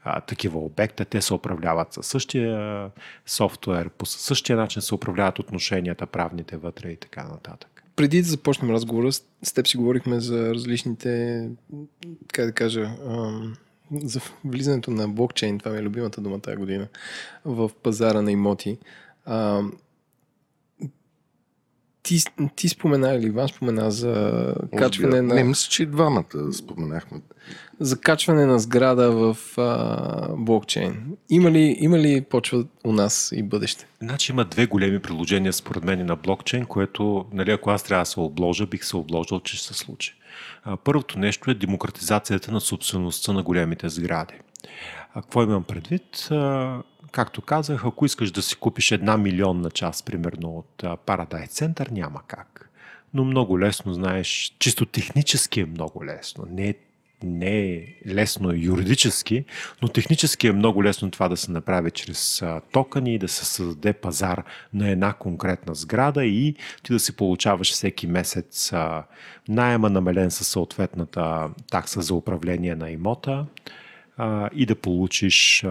D: а, такива обекта. Те се управляват със същия софтуер, по същия начин се управляват отношенията, правните вътре и така нататък
A: преди да започнем разговора, с теб си говорихме за различните, как да кажа, за влизането на блокчейн, това ми е любимата дума тази година, в пазара на имоти. А, ти, ти спомена или Иван спомена за Може качване би, на...
B: Не, мисля, че и двамата споменахме.
A: За качване на сграда в а, блокчейн. Има ли, има ли почва у нас и бъдеще?
D: Значи има две големи приложения според мен на блокчейн, което, нали, ако аз трябва да се обложа, бих се обложил, че ще се случи. Първото нещо е демократизацията на собствеността на големите сгради. Какво имам предвид? Както казах, ако искаш да си купиш една милионна част, примерно от Paradise Center, няма как. Но много лесно, знаеш, чисто технически е много лесно. Не е не е лесно юридически, но технически е много лесно това да се направи чрез токани, да се създаде пазар на една конкретна сграда и ти да си получаваш всеки месец найема намален със съответната такса за управление на имота и да получиш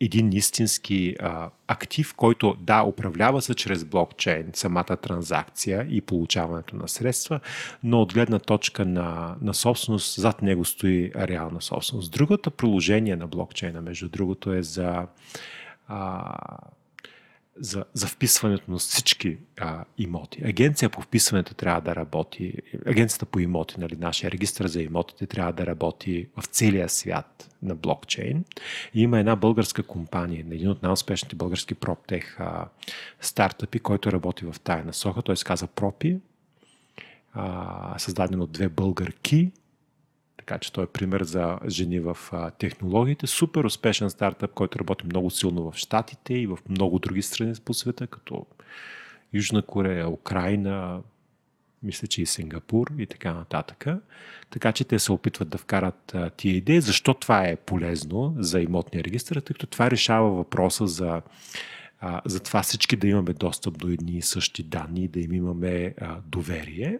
D: един истински а, актив, който да, управлява се чрез блокчейн, самата транзакция и получаването на средства, но от гледна точка на, на собственост, зад него стои реална собственост. Другото приложение на блокчейна, между другото, е за а, за, за вписването на всички а, имоти. Агенция по вписването трябва да работи, агенцията по имоти, нали, нашия регистр за имотите трябва да работи в целия свят на блокчейн. И има една българска компания, един от най-успешните български проптех а, стартъпи, който работи в тая насока. Той се казва Пропи, а, създаден от две българки, така че той е пример за жени в технологиите. Супер успешен стартъп, който работи много силно в Штатите и в много други страни по света, като Южна Корея, Украина, мисля, че и Сингапур и така нататък. Така че те се опитват да вкарат тия идеи. Защо това е полезно за имотния регистр? Тъй като това решава въпроса за за това всички да имаме достъп до едни и същи данни, да им имаме доверие.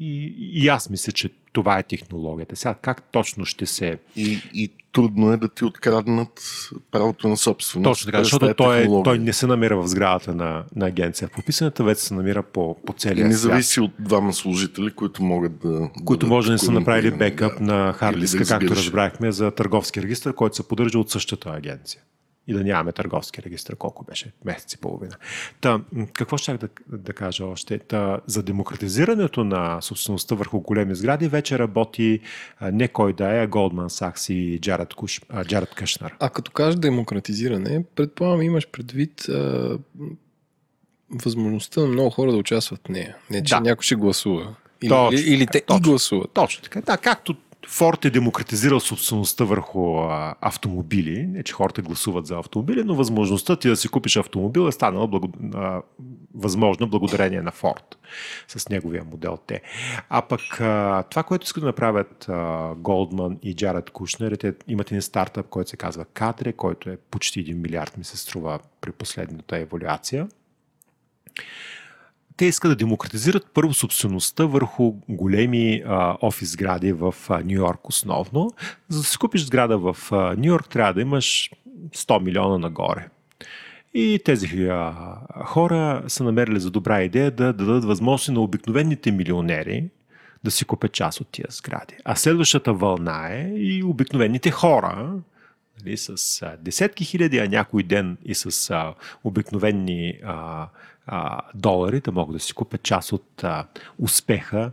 D: И, и аз мисля, че това е технологията. Сега как точно ще се...
B: И, и трудно е да ти откраднат правото на собственост.
D: Точно така, защото е той, е, той не се намира в сградата на, на агенция. В описаната вече се намира по, по целия
B: и не зависи от двама служители, които могат да...
D: Които може да не са направили бекъп да, на хардиска, да както разбрахме за търговски регистр, който се поддържа от същата агенция и да нямаме търговски регистр, колко беше месец и половина. Та, какво ще да, да кажа още? Та, за демократизирането на собствеността върху големи сгради вече работи а, не кой да е, Goldman Sachs и Джаред, Куш, а, Джаред Къшнар.
A: А като кажеш демократизиране, предполагам имаш предвид а, възможността на много хора да участват в нея. Не, че да. някой ще гласува. Или, точно, или, или те точно, и гласуват.
D: Точно така. Да, както Форд е демократизирал собствеността върху автомобили. Не, че хората гласуват за автомобили, но възможността ти да си купиш автомобил е станала благо, а, благодарение на Форд с неговия модел Т. А пък това, което искат да направят Голдман и Джаред Кушнер, те имат един стартъп, който се казва Кадре, който е почти 1 милиард ми се струва при последната еволюация те искат да демократизират първо собствеността върху големи а, офис сгради в Нью Йорк основно. За да си купиш сграда в Нью Йорк трябва да имаш 100 милиона нагоре. И тези а, хора са намерили за добра идея да дадат възможност на обикновените милионери да си купят част от тия сгради. А следващата вълна е и обикновените хора, нали, с десетки хиляди, а някой ден и с а, обикновени а, а, долари да могат да си купят част от а, успеха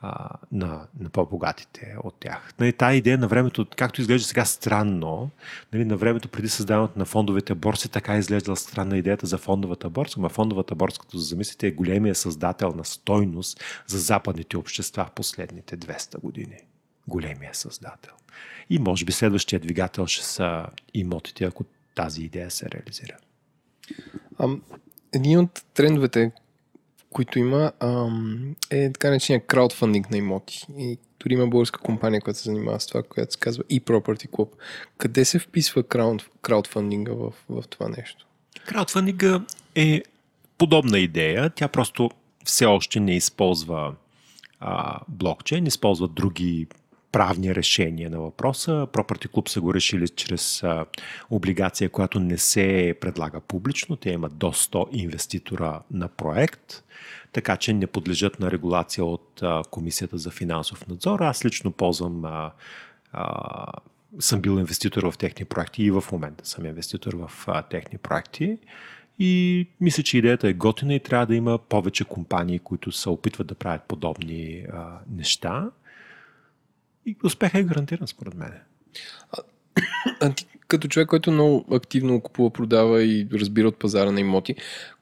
D: а, на, на по-богатите от тях. Нали, тая идея на времето, както изглежда сега странно, нали, на времето преди създаването на фондовите борси, така изглеждала странна идеята за фондовата борса, но фондовата борса, като замислите, е големия създател на стойност за западните общества в последните 200 години. Големия създател. И може би следващия двигател ще са имотите, ако тази идея се реализира.
A: Един от трендовете, които има, е така наречения краудфандинг на имоти. И дори има българска компания, която се занимава с това, която се казва e-Property Club. Къде се вписва крауд, краудфандинга в, в това нещо?
D: Краудфандинга е подобна идея. Тя просто все още не използва а, блокчейн, използва други правни решения на въпроса. Property Club са го решили чрез а, облигация, която не се предлага публично. Те имат до 100 инвеститора на проект, така че не подлежат на регулация от а, Комисията за финансов надзор. Аз лично ползвам а, а, съм бил инвеститор в техни проекти и в момента съм инвеститор в а, техни проекти. И мисля, че идеята е готина и трябва да има повече компании, които се опитват да правят подобни а, неща. И успехът е гарантиран, според мен.
A: А, ти, като човек, който много активно купува, продава и разбира от пазара на имоти,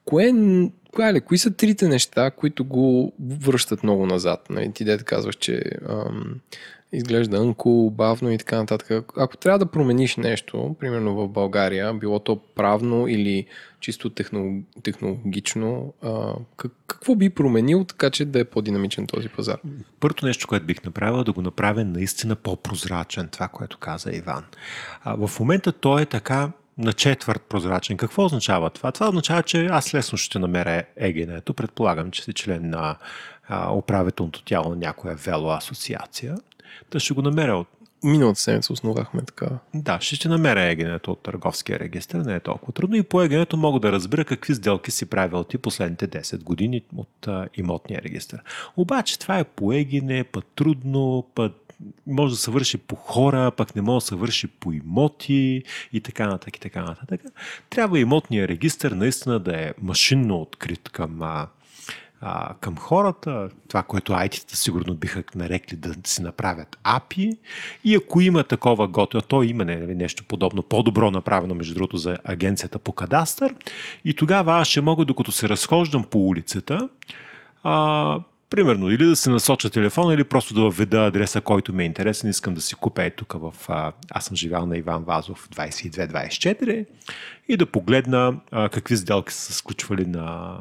A: кое, кое е, кои са трите неща, които го връщат много назад? Нали? Ти дете казваш, че ам, изглеждаънко, бавно и така нататък. Ако трябва да промениш нещо, примерно в България, било то правно или чисто технологично, а, как, какво би променил така, че да е по-динамичен този пазар?
D: Първото нещо, което бих направил, е да го направя наистина по-прозрачен, това, което каза Иван. А, в момента той е така на четвърт прозрачен. Какво означава това? Това означава, че аз лесно ще намеря егенето. Предполагам, че си член на а, управителното тяло на някоя вело асоциация. Да ще го намеря от
A: Миналата седмица основахме така.
D: Да, ще ще намеря егенето от търговския регистр, не е толкова трудно. И по егенето мога да разбера какви сделки си правил ти последните 10 години от а, имотния регистр. Обаче това е по егене, път трудно, път може да се върши по хора, пък не може да се върши по имоти и така нататък и така нататък. Трябва имотния регистр наистина да е машинно открит към а, а, към хората, това, което IT-та сигурно биха нарекли да си направят API и ако има такова готово, то има не, нали, нещо подобно, по-добро направено между другото за агенцията по кадастър и тогава аз ще мога, докато се разхождам по улицата, а, Примерно, или да се насоча телефона, или просто да въведа адреса, който ми е интересен. Искам да си купя е тук в... Аз съм живял на Иван Вазов 22-24 и да погледна какви сделки са сключвали на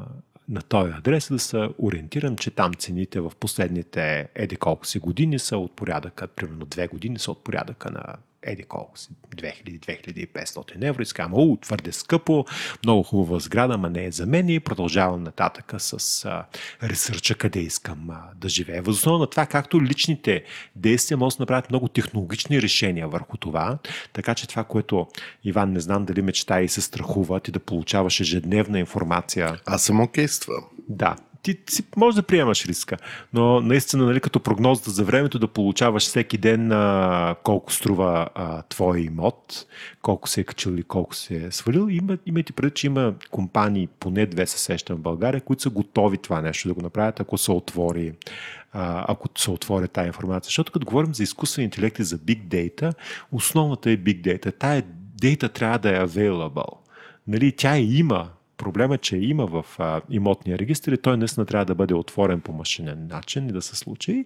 D: на този адрес да се ориентирам, че там цените в последните еди колко си години са от порядъка, примерно две години са от порядъка на еди колко си, 2000-2500 евро и скам, о, твърде скъпо, много хубава сграда, ма не е за мен и продължавам нататъка с а, ресърча къде искам а, да живея. Възоснова на това, както личните действия могат да направят много технологични решения върху това, така че това, което Иван не знам дали мечта и се страхува, ти да получаваш ежедневна информация.
B: Аз съм окей с това.
D: Да, ти си може да приемаш риска, но наистина, нали, като прогнозата за времето да получаваш всеки ден а, колко струва а, твой имот, колко се е качил и колко се е свалил, има, имайте преди, че има компании, поне две се сещам в България, които са готови това нещо да го направят, ако се отвори ако се отвори тази информация. Защото като говорим за изкуствен интелект и за big data, основата е big data. Тая data трябва да е available. Нали, тя има Проблема е, че има в а, имотния регистр и той наистина трябва да бъде отворен по машинен начин и да се случи.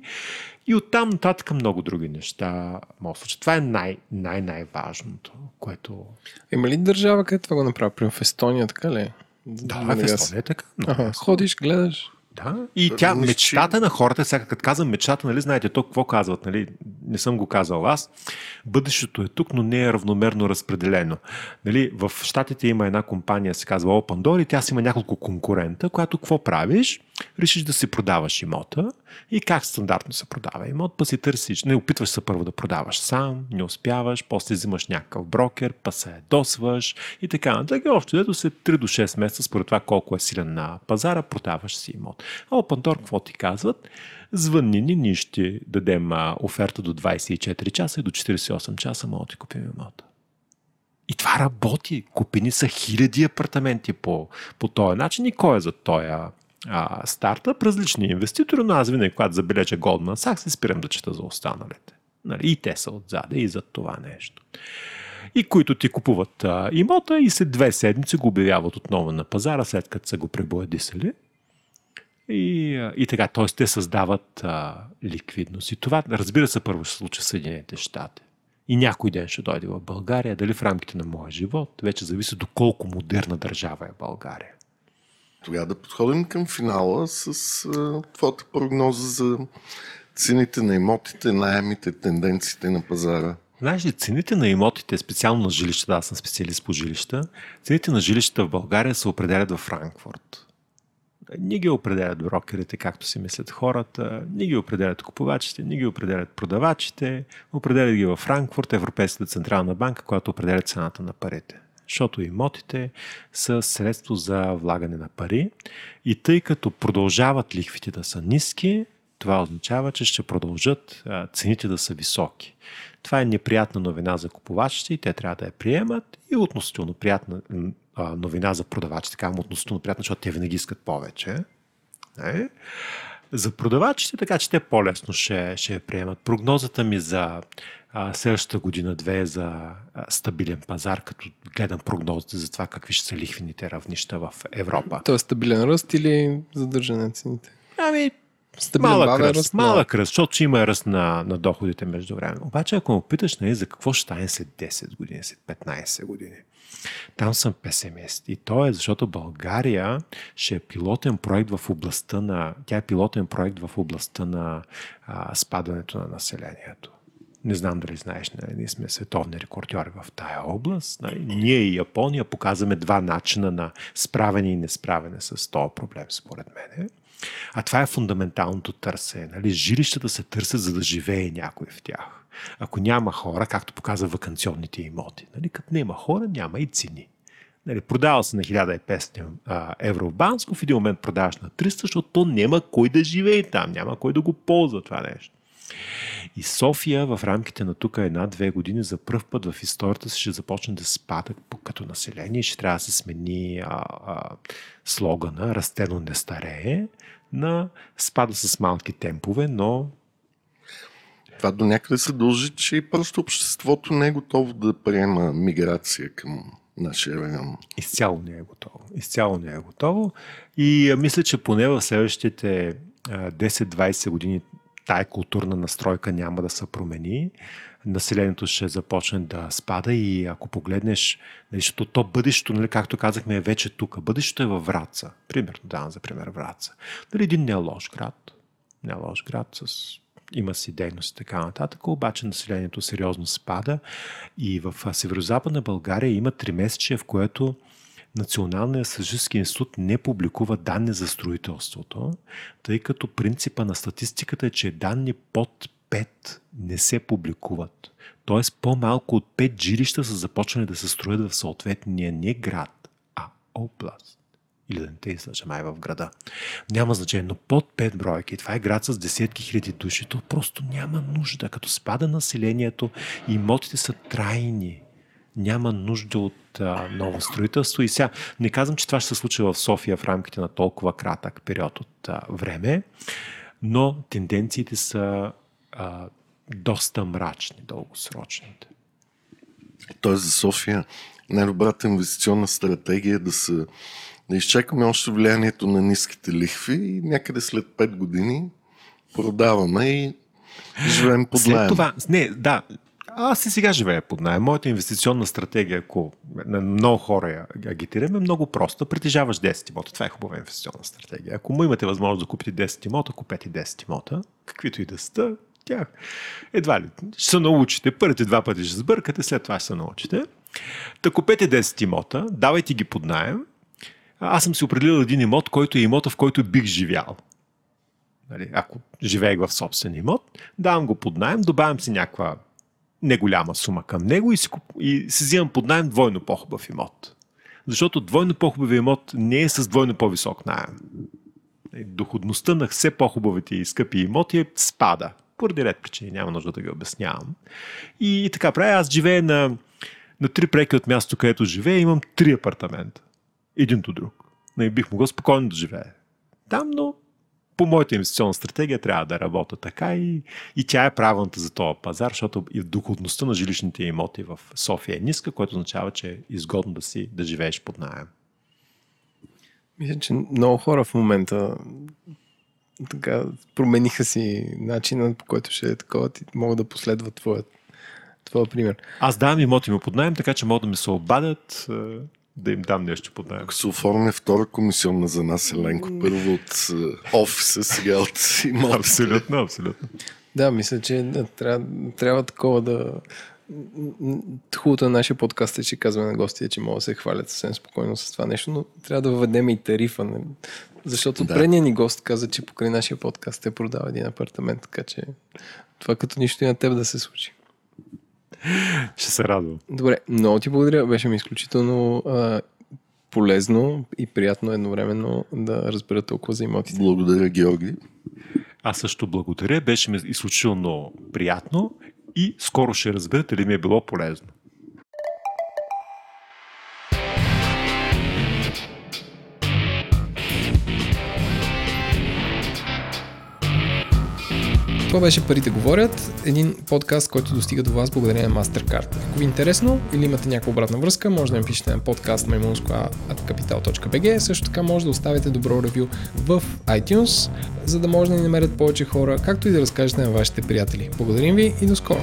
D: И оттам нататък много други неща може случат. Това е най- най- най-важното, което...
A: Има ли държава, където това го направи? Примерно в Естония, така ли?
D: Да, в Естония е така.
A: Ага, ходиш, гледаш.
D: Да. И тя, мечтата на хората, сега като казвам мечтата, нали, знаете то какво казват, нали, не съм го казал аз, бъдещето е тук, но не е равномерно разпределено. Нали, в Штатите има една компания, се казва Open Door и тя си има няколко конкурента, която какво правиш? решиш да си продаваш имота и как стандартно се продава имот, па си търсиш, не опитваш се първо да продаваш сам, не успяваш, после взимаш някакъв брокер, па се досваш и така нататък. Общо дето се 3 до 6 месеца, според това колко е силен на пазара, продаваш си имот. А Open Door, какво ти казват? Звънни ни, ние ще дадем оферта до 24 часа и до 48 часа мога да ти купим имота. И това работи. Купени са хиляди апартаменти по, по този начин. И кой е за този а, стартъп, различни инвеститори, но аз винаги, когато забележа Goldman Sachs, се спирам да чета за останалите. Нали? И те са отзаде и за това нещо. И които ти купуват а, имота и след две седмици го обявяват отново на пазара, след като са го пребоядисали. И, и така, т.е. те създават а, ликвидност. И това, разбира се, първо ще случи в Съединените щати. И някой ден ще дойде в България, дали в рамките на моя живот, вече зависи доколко модерна държава е България.
B: Тогава да подходим към финала с а, твоята прогноза за цените на имотите, найемите, тенденциите на пазара.
D: Знаеш ли, цените на имотите, специално на жилища, да, аз съм специалист по жилища, цените на жилищата в България се определят в Франкфурт. Не ги определят брокерите, както си мислят хората, не ги определят купувачите, не ги определят продавачите, определят ги в Франкфурт, Европейската централна банка, която определя цената на парите. Защото имотите са средство за влагане на пари. И тъй като продължават лихвите да са ниски, това означава, че ще продължат цените да са високи. Това е неприятна новина за купувачите и те трябва да я приемат и относително приятна новина за продавачите. Така относително приятна, защото те винаги искат повече. Не? За продавачите, така че те по-лесно ще, ще я приемат. Прогнозата ми за а, следващата година-две е за а, стабилен пазар, като гледам прогнозите за това какви ще са лихвените равнища в Европа.
A: Тоест стабилен ръст или задържане на цените?
D: Ами, Стабилен малък ръст, ръст, малък ръст, защото има ръст на, на доходите между време. Обаче, ако ме питаш нали, за какво ще стане след 10 години, след 15 години, там съм песимист. И то е защото България ще е пилотен проект в областта на... Тя е пилотен проект в областта на а, спадането на населението. Не знам дали знаеш, нали, ние сме световни рекордьори в тая област. Нали. Ние и Япония показваме два начина на справяне и несправяне с този проблем, според мен. А това е фундаменталното търсене. Нали. Жилищата се търсят, за да живее някой в тях. Ако няма хора, както показва вакансионните имоти, нали, като няма хора, няма и цени. Нали, продава се на 1500 евро в Банско, в един момент продаваш на 300, защото то няма кой да живее там, няма кой да го ползва това нещо. И София в рамките на тук една-две години за първ път в историята си ще започне да спада като население ще трябва да се смени а, а, слогана Растено не старее на спада с малки темпове, но
B: това до някъде се дължи, че просто обществото не е готово да приема миграция към нашия район.
D: Изцяло не е готово. Изцяло не е готово. И мисля, че поне в следващите 10-20 години тая културна настройка няма да се промени. Населението ще започне да спада и ако погледнеш, нали, защото то бъдещето, нали, както казахме, е вече тук. Бъдещето е във Враца. Примерно, давам за пример Враца. Нали, един не е лош град. Не е град с има си дейност и така нататък, обаче населението сериозно спада и в Северо-Западна България има три месече, в което Националният статистически институт не публикува данни за строителството, тъй като принципа на статистиката е, че данни под 5 не се публикуват. Тоест по-малко от 5 жилища са започнали да се строят в съответния не град, а област. Или да не те излъжа май в града. Няма значение, но под 5 бройки, това е град с десетки хиляди души, то просто няма нужда. Като спада населението, имотите са трайни няма нужда от а, ново строителство. И сега не казвам, че това ще се случи в София в рамките на толкова кратък период от а, време, но тенденциите са а, доста мрачни, дългосрочните.
B: Тоест за София най-добрата инвестиционна стратегия е да се да изчакаме още влиянието на ниските лихви и някъде след 5 години продаваме и живеем под
D: След това, не, да, аз и сега живея под найем. Моята инвестиционна стратегия, ако на много хора я агитираме, е много проста. Притежаваш 10 имота. Това е хубава инвестиционна стратегия. Ако му имате възможност да купите 10 имота, купете 10 имота, каквито и да сте, тях едва ли ще се научите. Първите два пъти ще сбъркате, след това ще се научите. Та купете 10 имота, давайте ги под найем. Аз съм си определил един имот, който е имота, в който бих живял. Нали, ако живеех в собствен имот, давам го под найем, добавям си някаква неголяма сума към него и си, и си взимам под найем двойно по-хубав имот. Защото двойно по-хубавия имот не е с двойно по-висок найем. Нали, доходността на все по-хубавите и скъпи имоти е спада. Поради ред причини, няма нужда да ги обяснявам. И, и така правя, аз живея на, на три преки от място, където живея, имам три апартамента. Един до друг. Не нали, бих могъл спокойно да живея. Там, но по моята инвестиционна стратегия трябва да работя така и, и тя е правилната за този пазар, защото и доходността на жилищните имоти в София е ниска, което означава, че е изгодно да си да живееш под найем.
A: Мисля, че много хора в момента така промениха си начинът, по който ще е такова, ти могат да последват твоят, твоя пример.
D: Аз давам имоти ми под найем, така че могат да ми се обадят да им дам нещо под найем.
B: Ако се оформя втора комисионна за нас, Еленко, първо от е, офиса, сега от имота.
D: Абсолютно, абсолютно.
A: Да, мисля, че да, трябва, трябва такова да... Хубавото на нашия подкаст е, че казваме на гостите, че могат да се хвалят съвсем спокойно с това нещо, но трябва да въведем и тарифа. Не? Защото да. предния ни гост каза, че покрай нашия подкаст те продава един апартамент, така че това като нищо и на теб да се случи.
D: Ще се радвам.
A: Добре, много ти благодаря. Беше ми изключително а, полезно и приятно едновременно да разбера толкова за имотите.
B: Благодаря, Георги.
D: Аз също благодаря. Беше ми изключително приятно и скоро ще разберете ли ми е било полезно.
A: Това беше Парите говорят, един подкаст, който достига до вас благодарение на MasterCard. Ако ви е интересно или имате някаква обратна връзка, може да ми пишете на подкаст maimunsko.capital.bg. Също така може да оставите добро ревю в iTunes, за да може да ни намерят повече хора, както и да разкажете на вашите приятели. Благодарим ви и до скоро!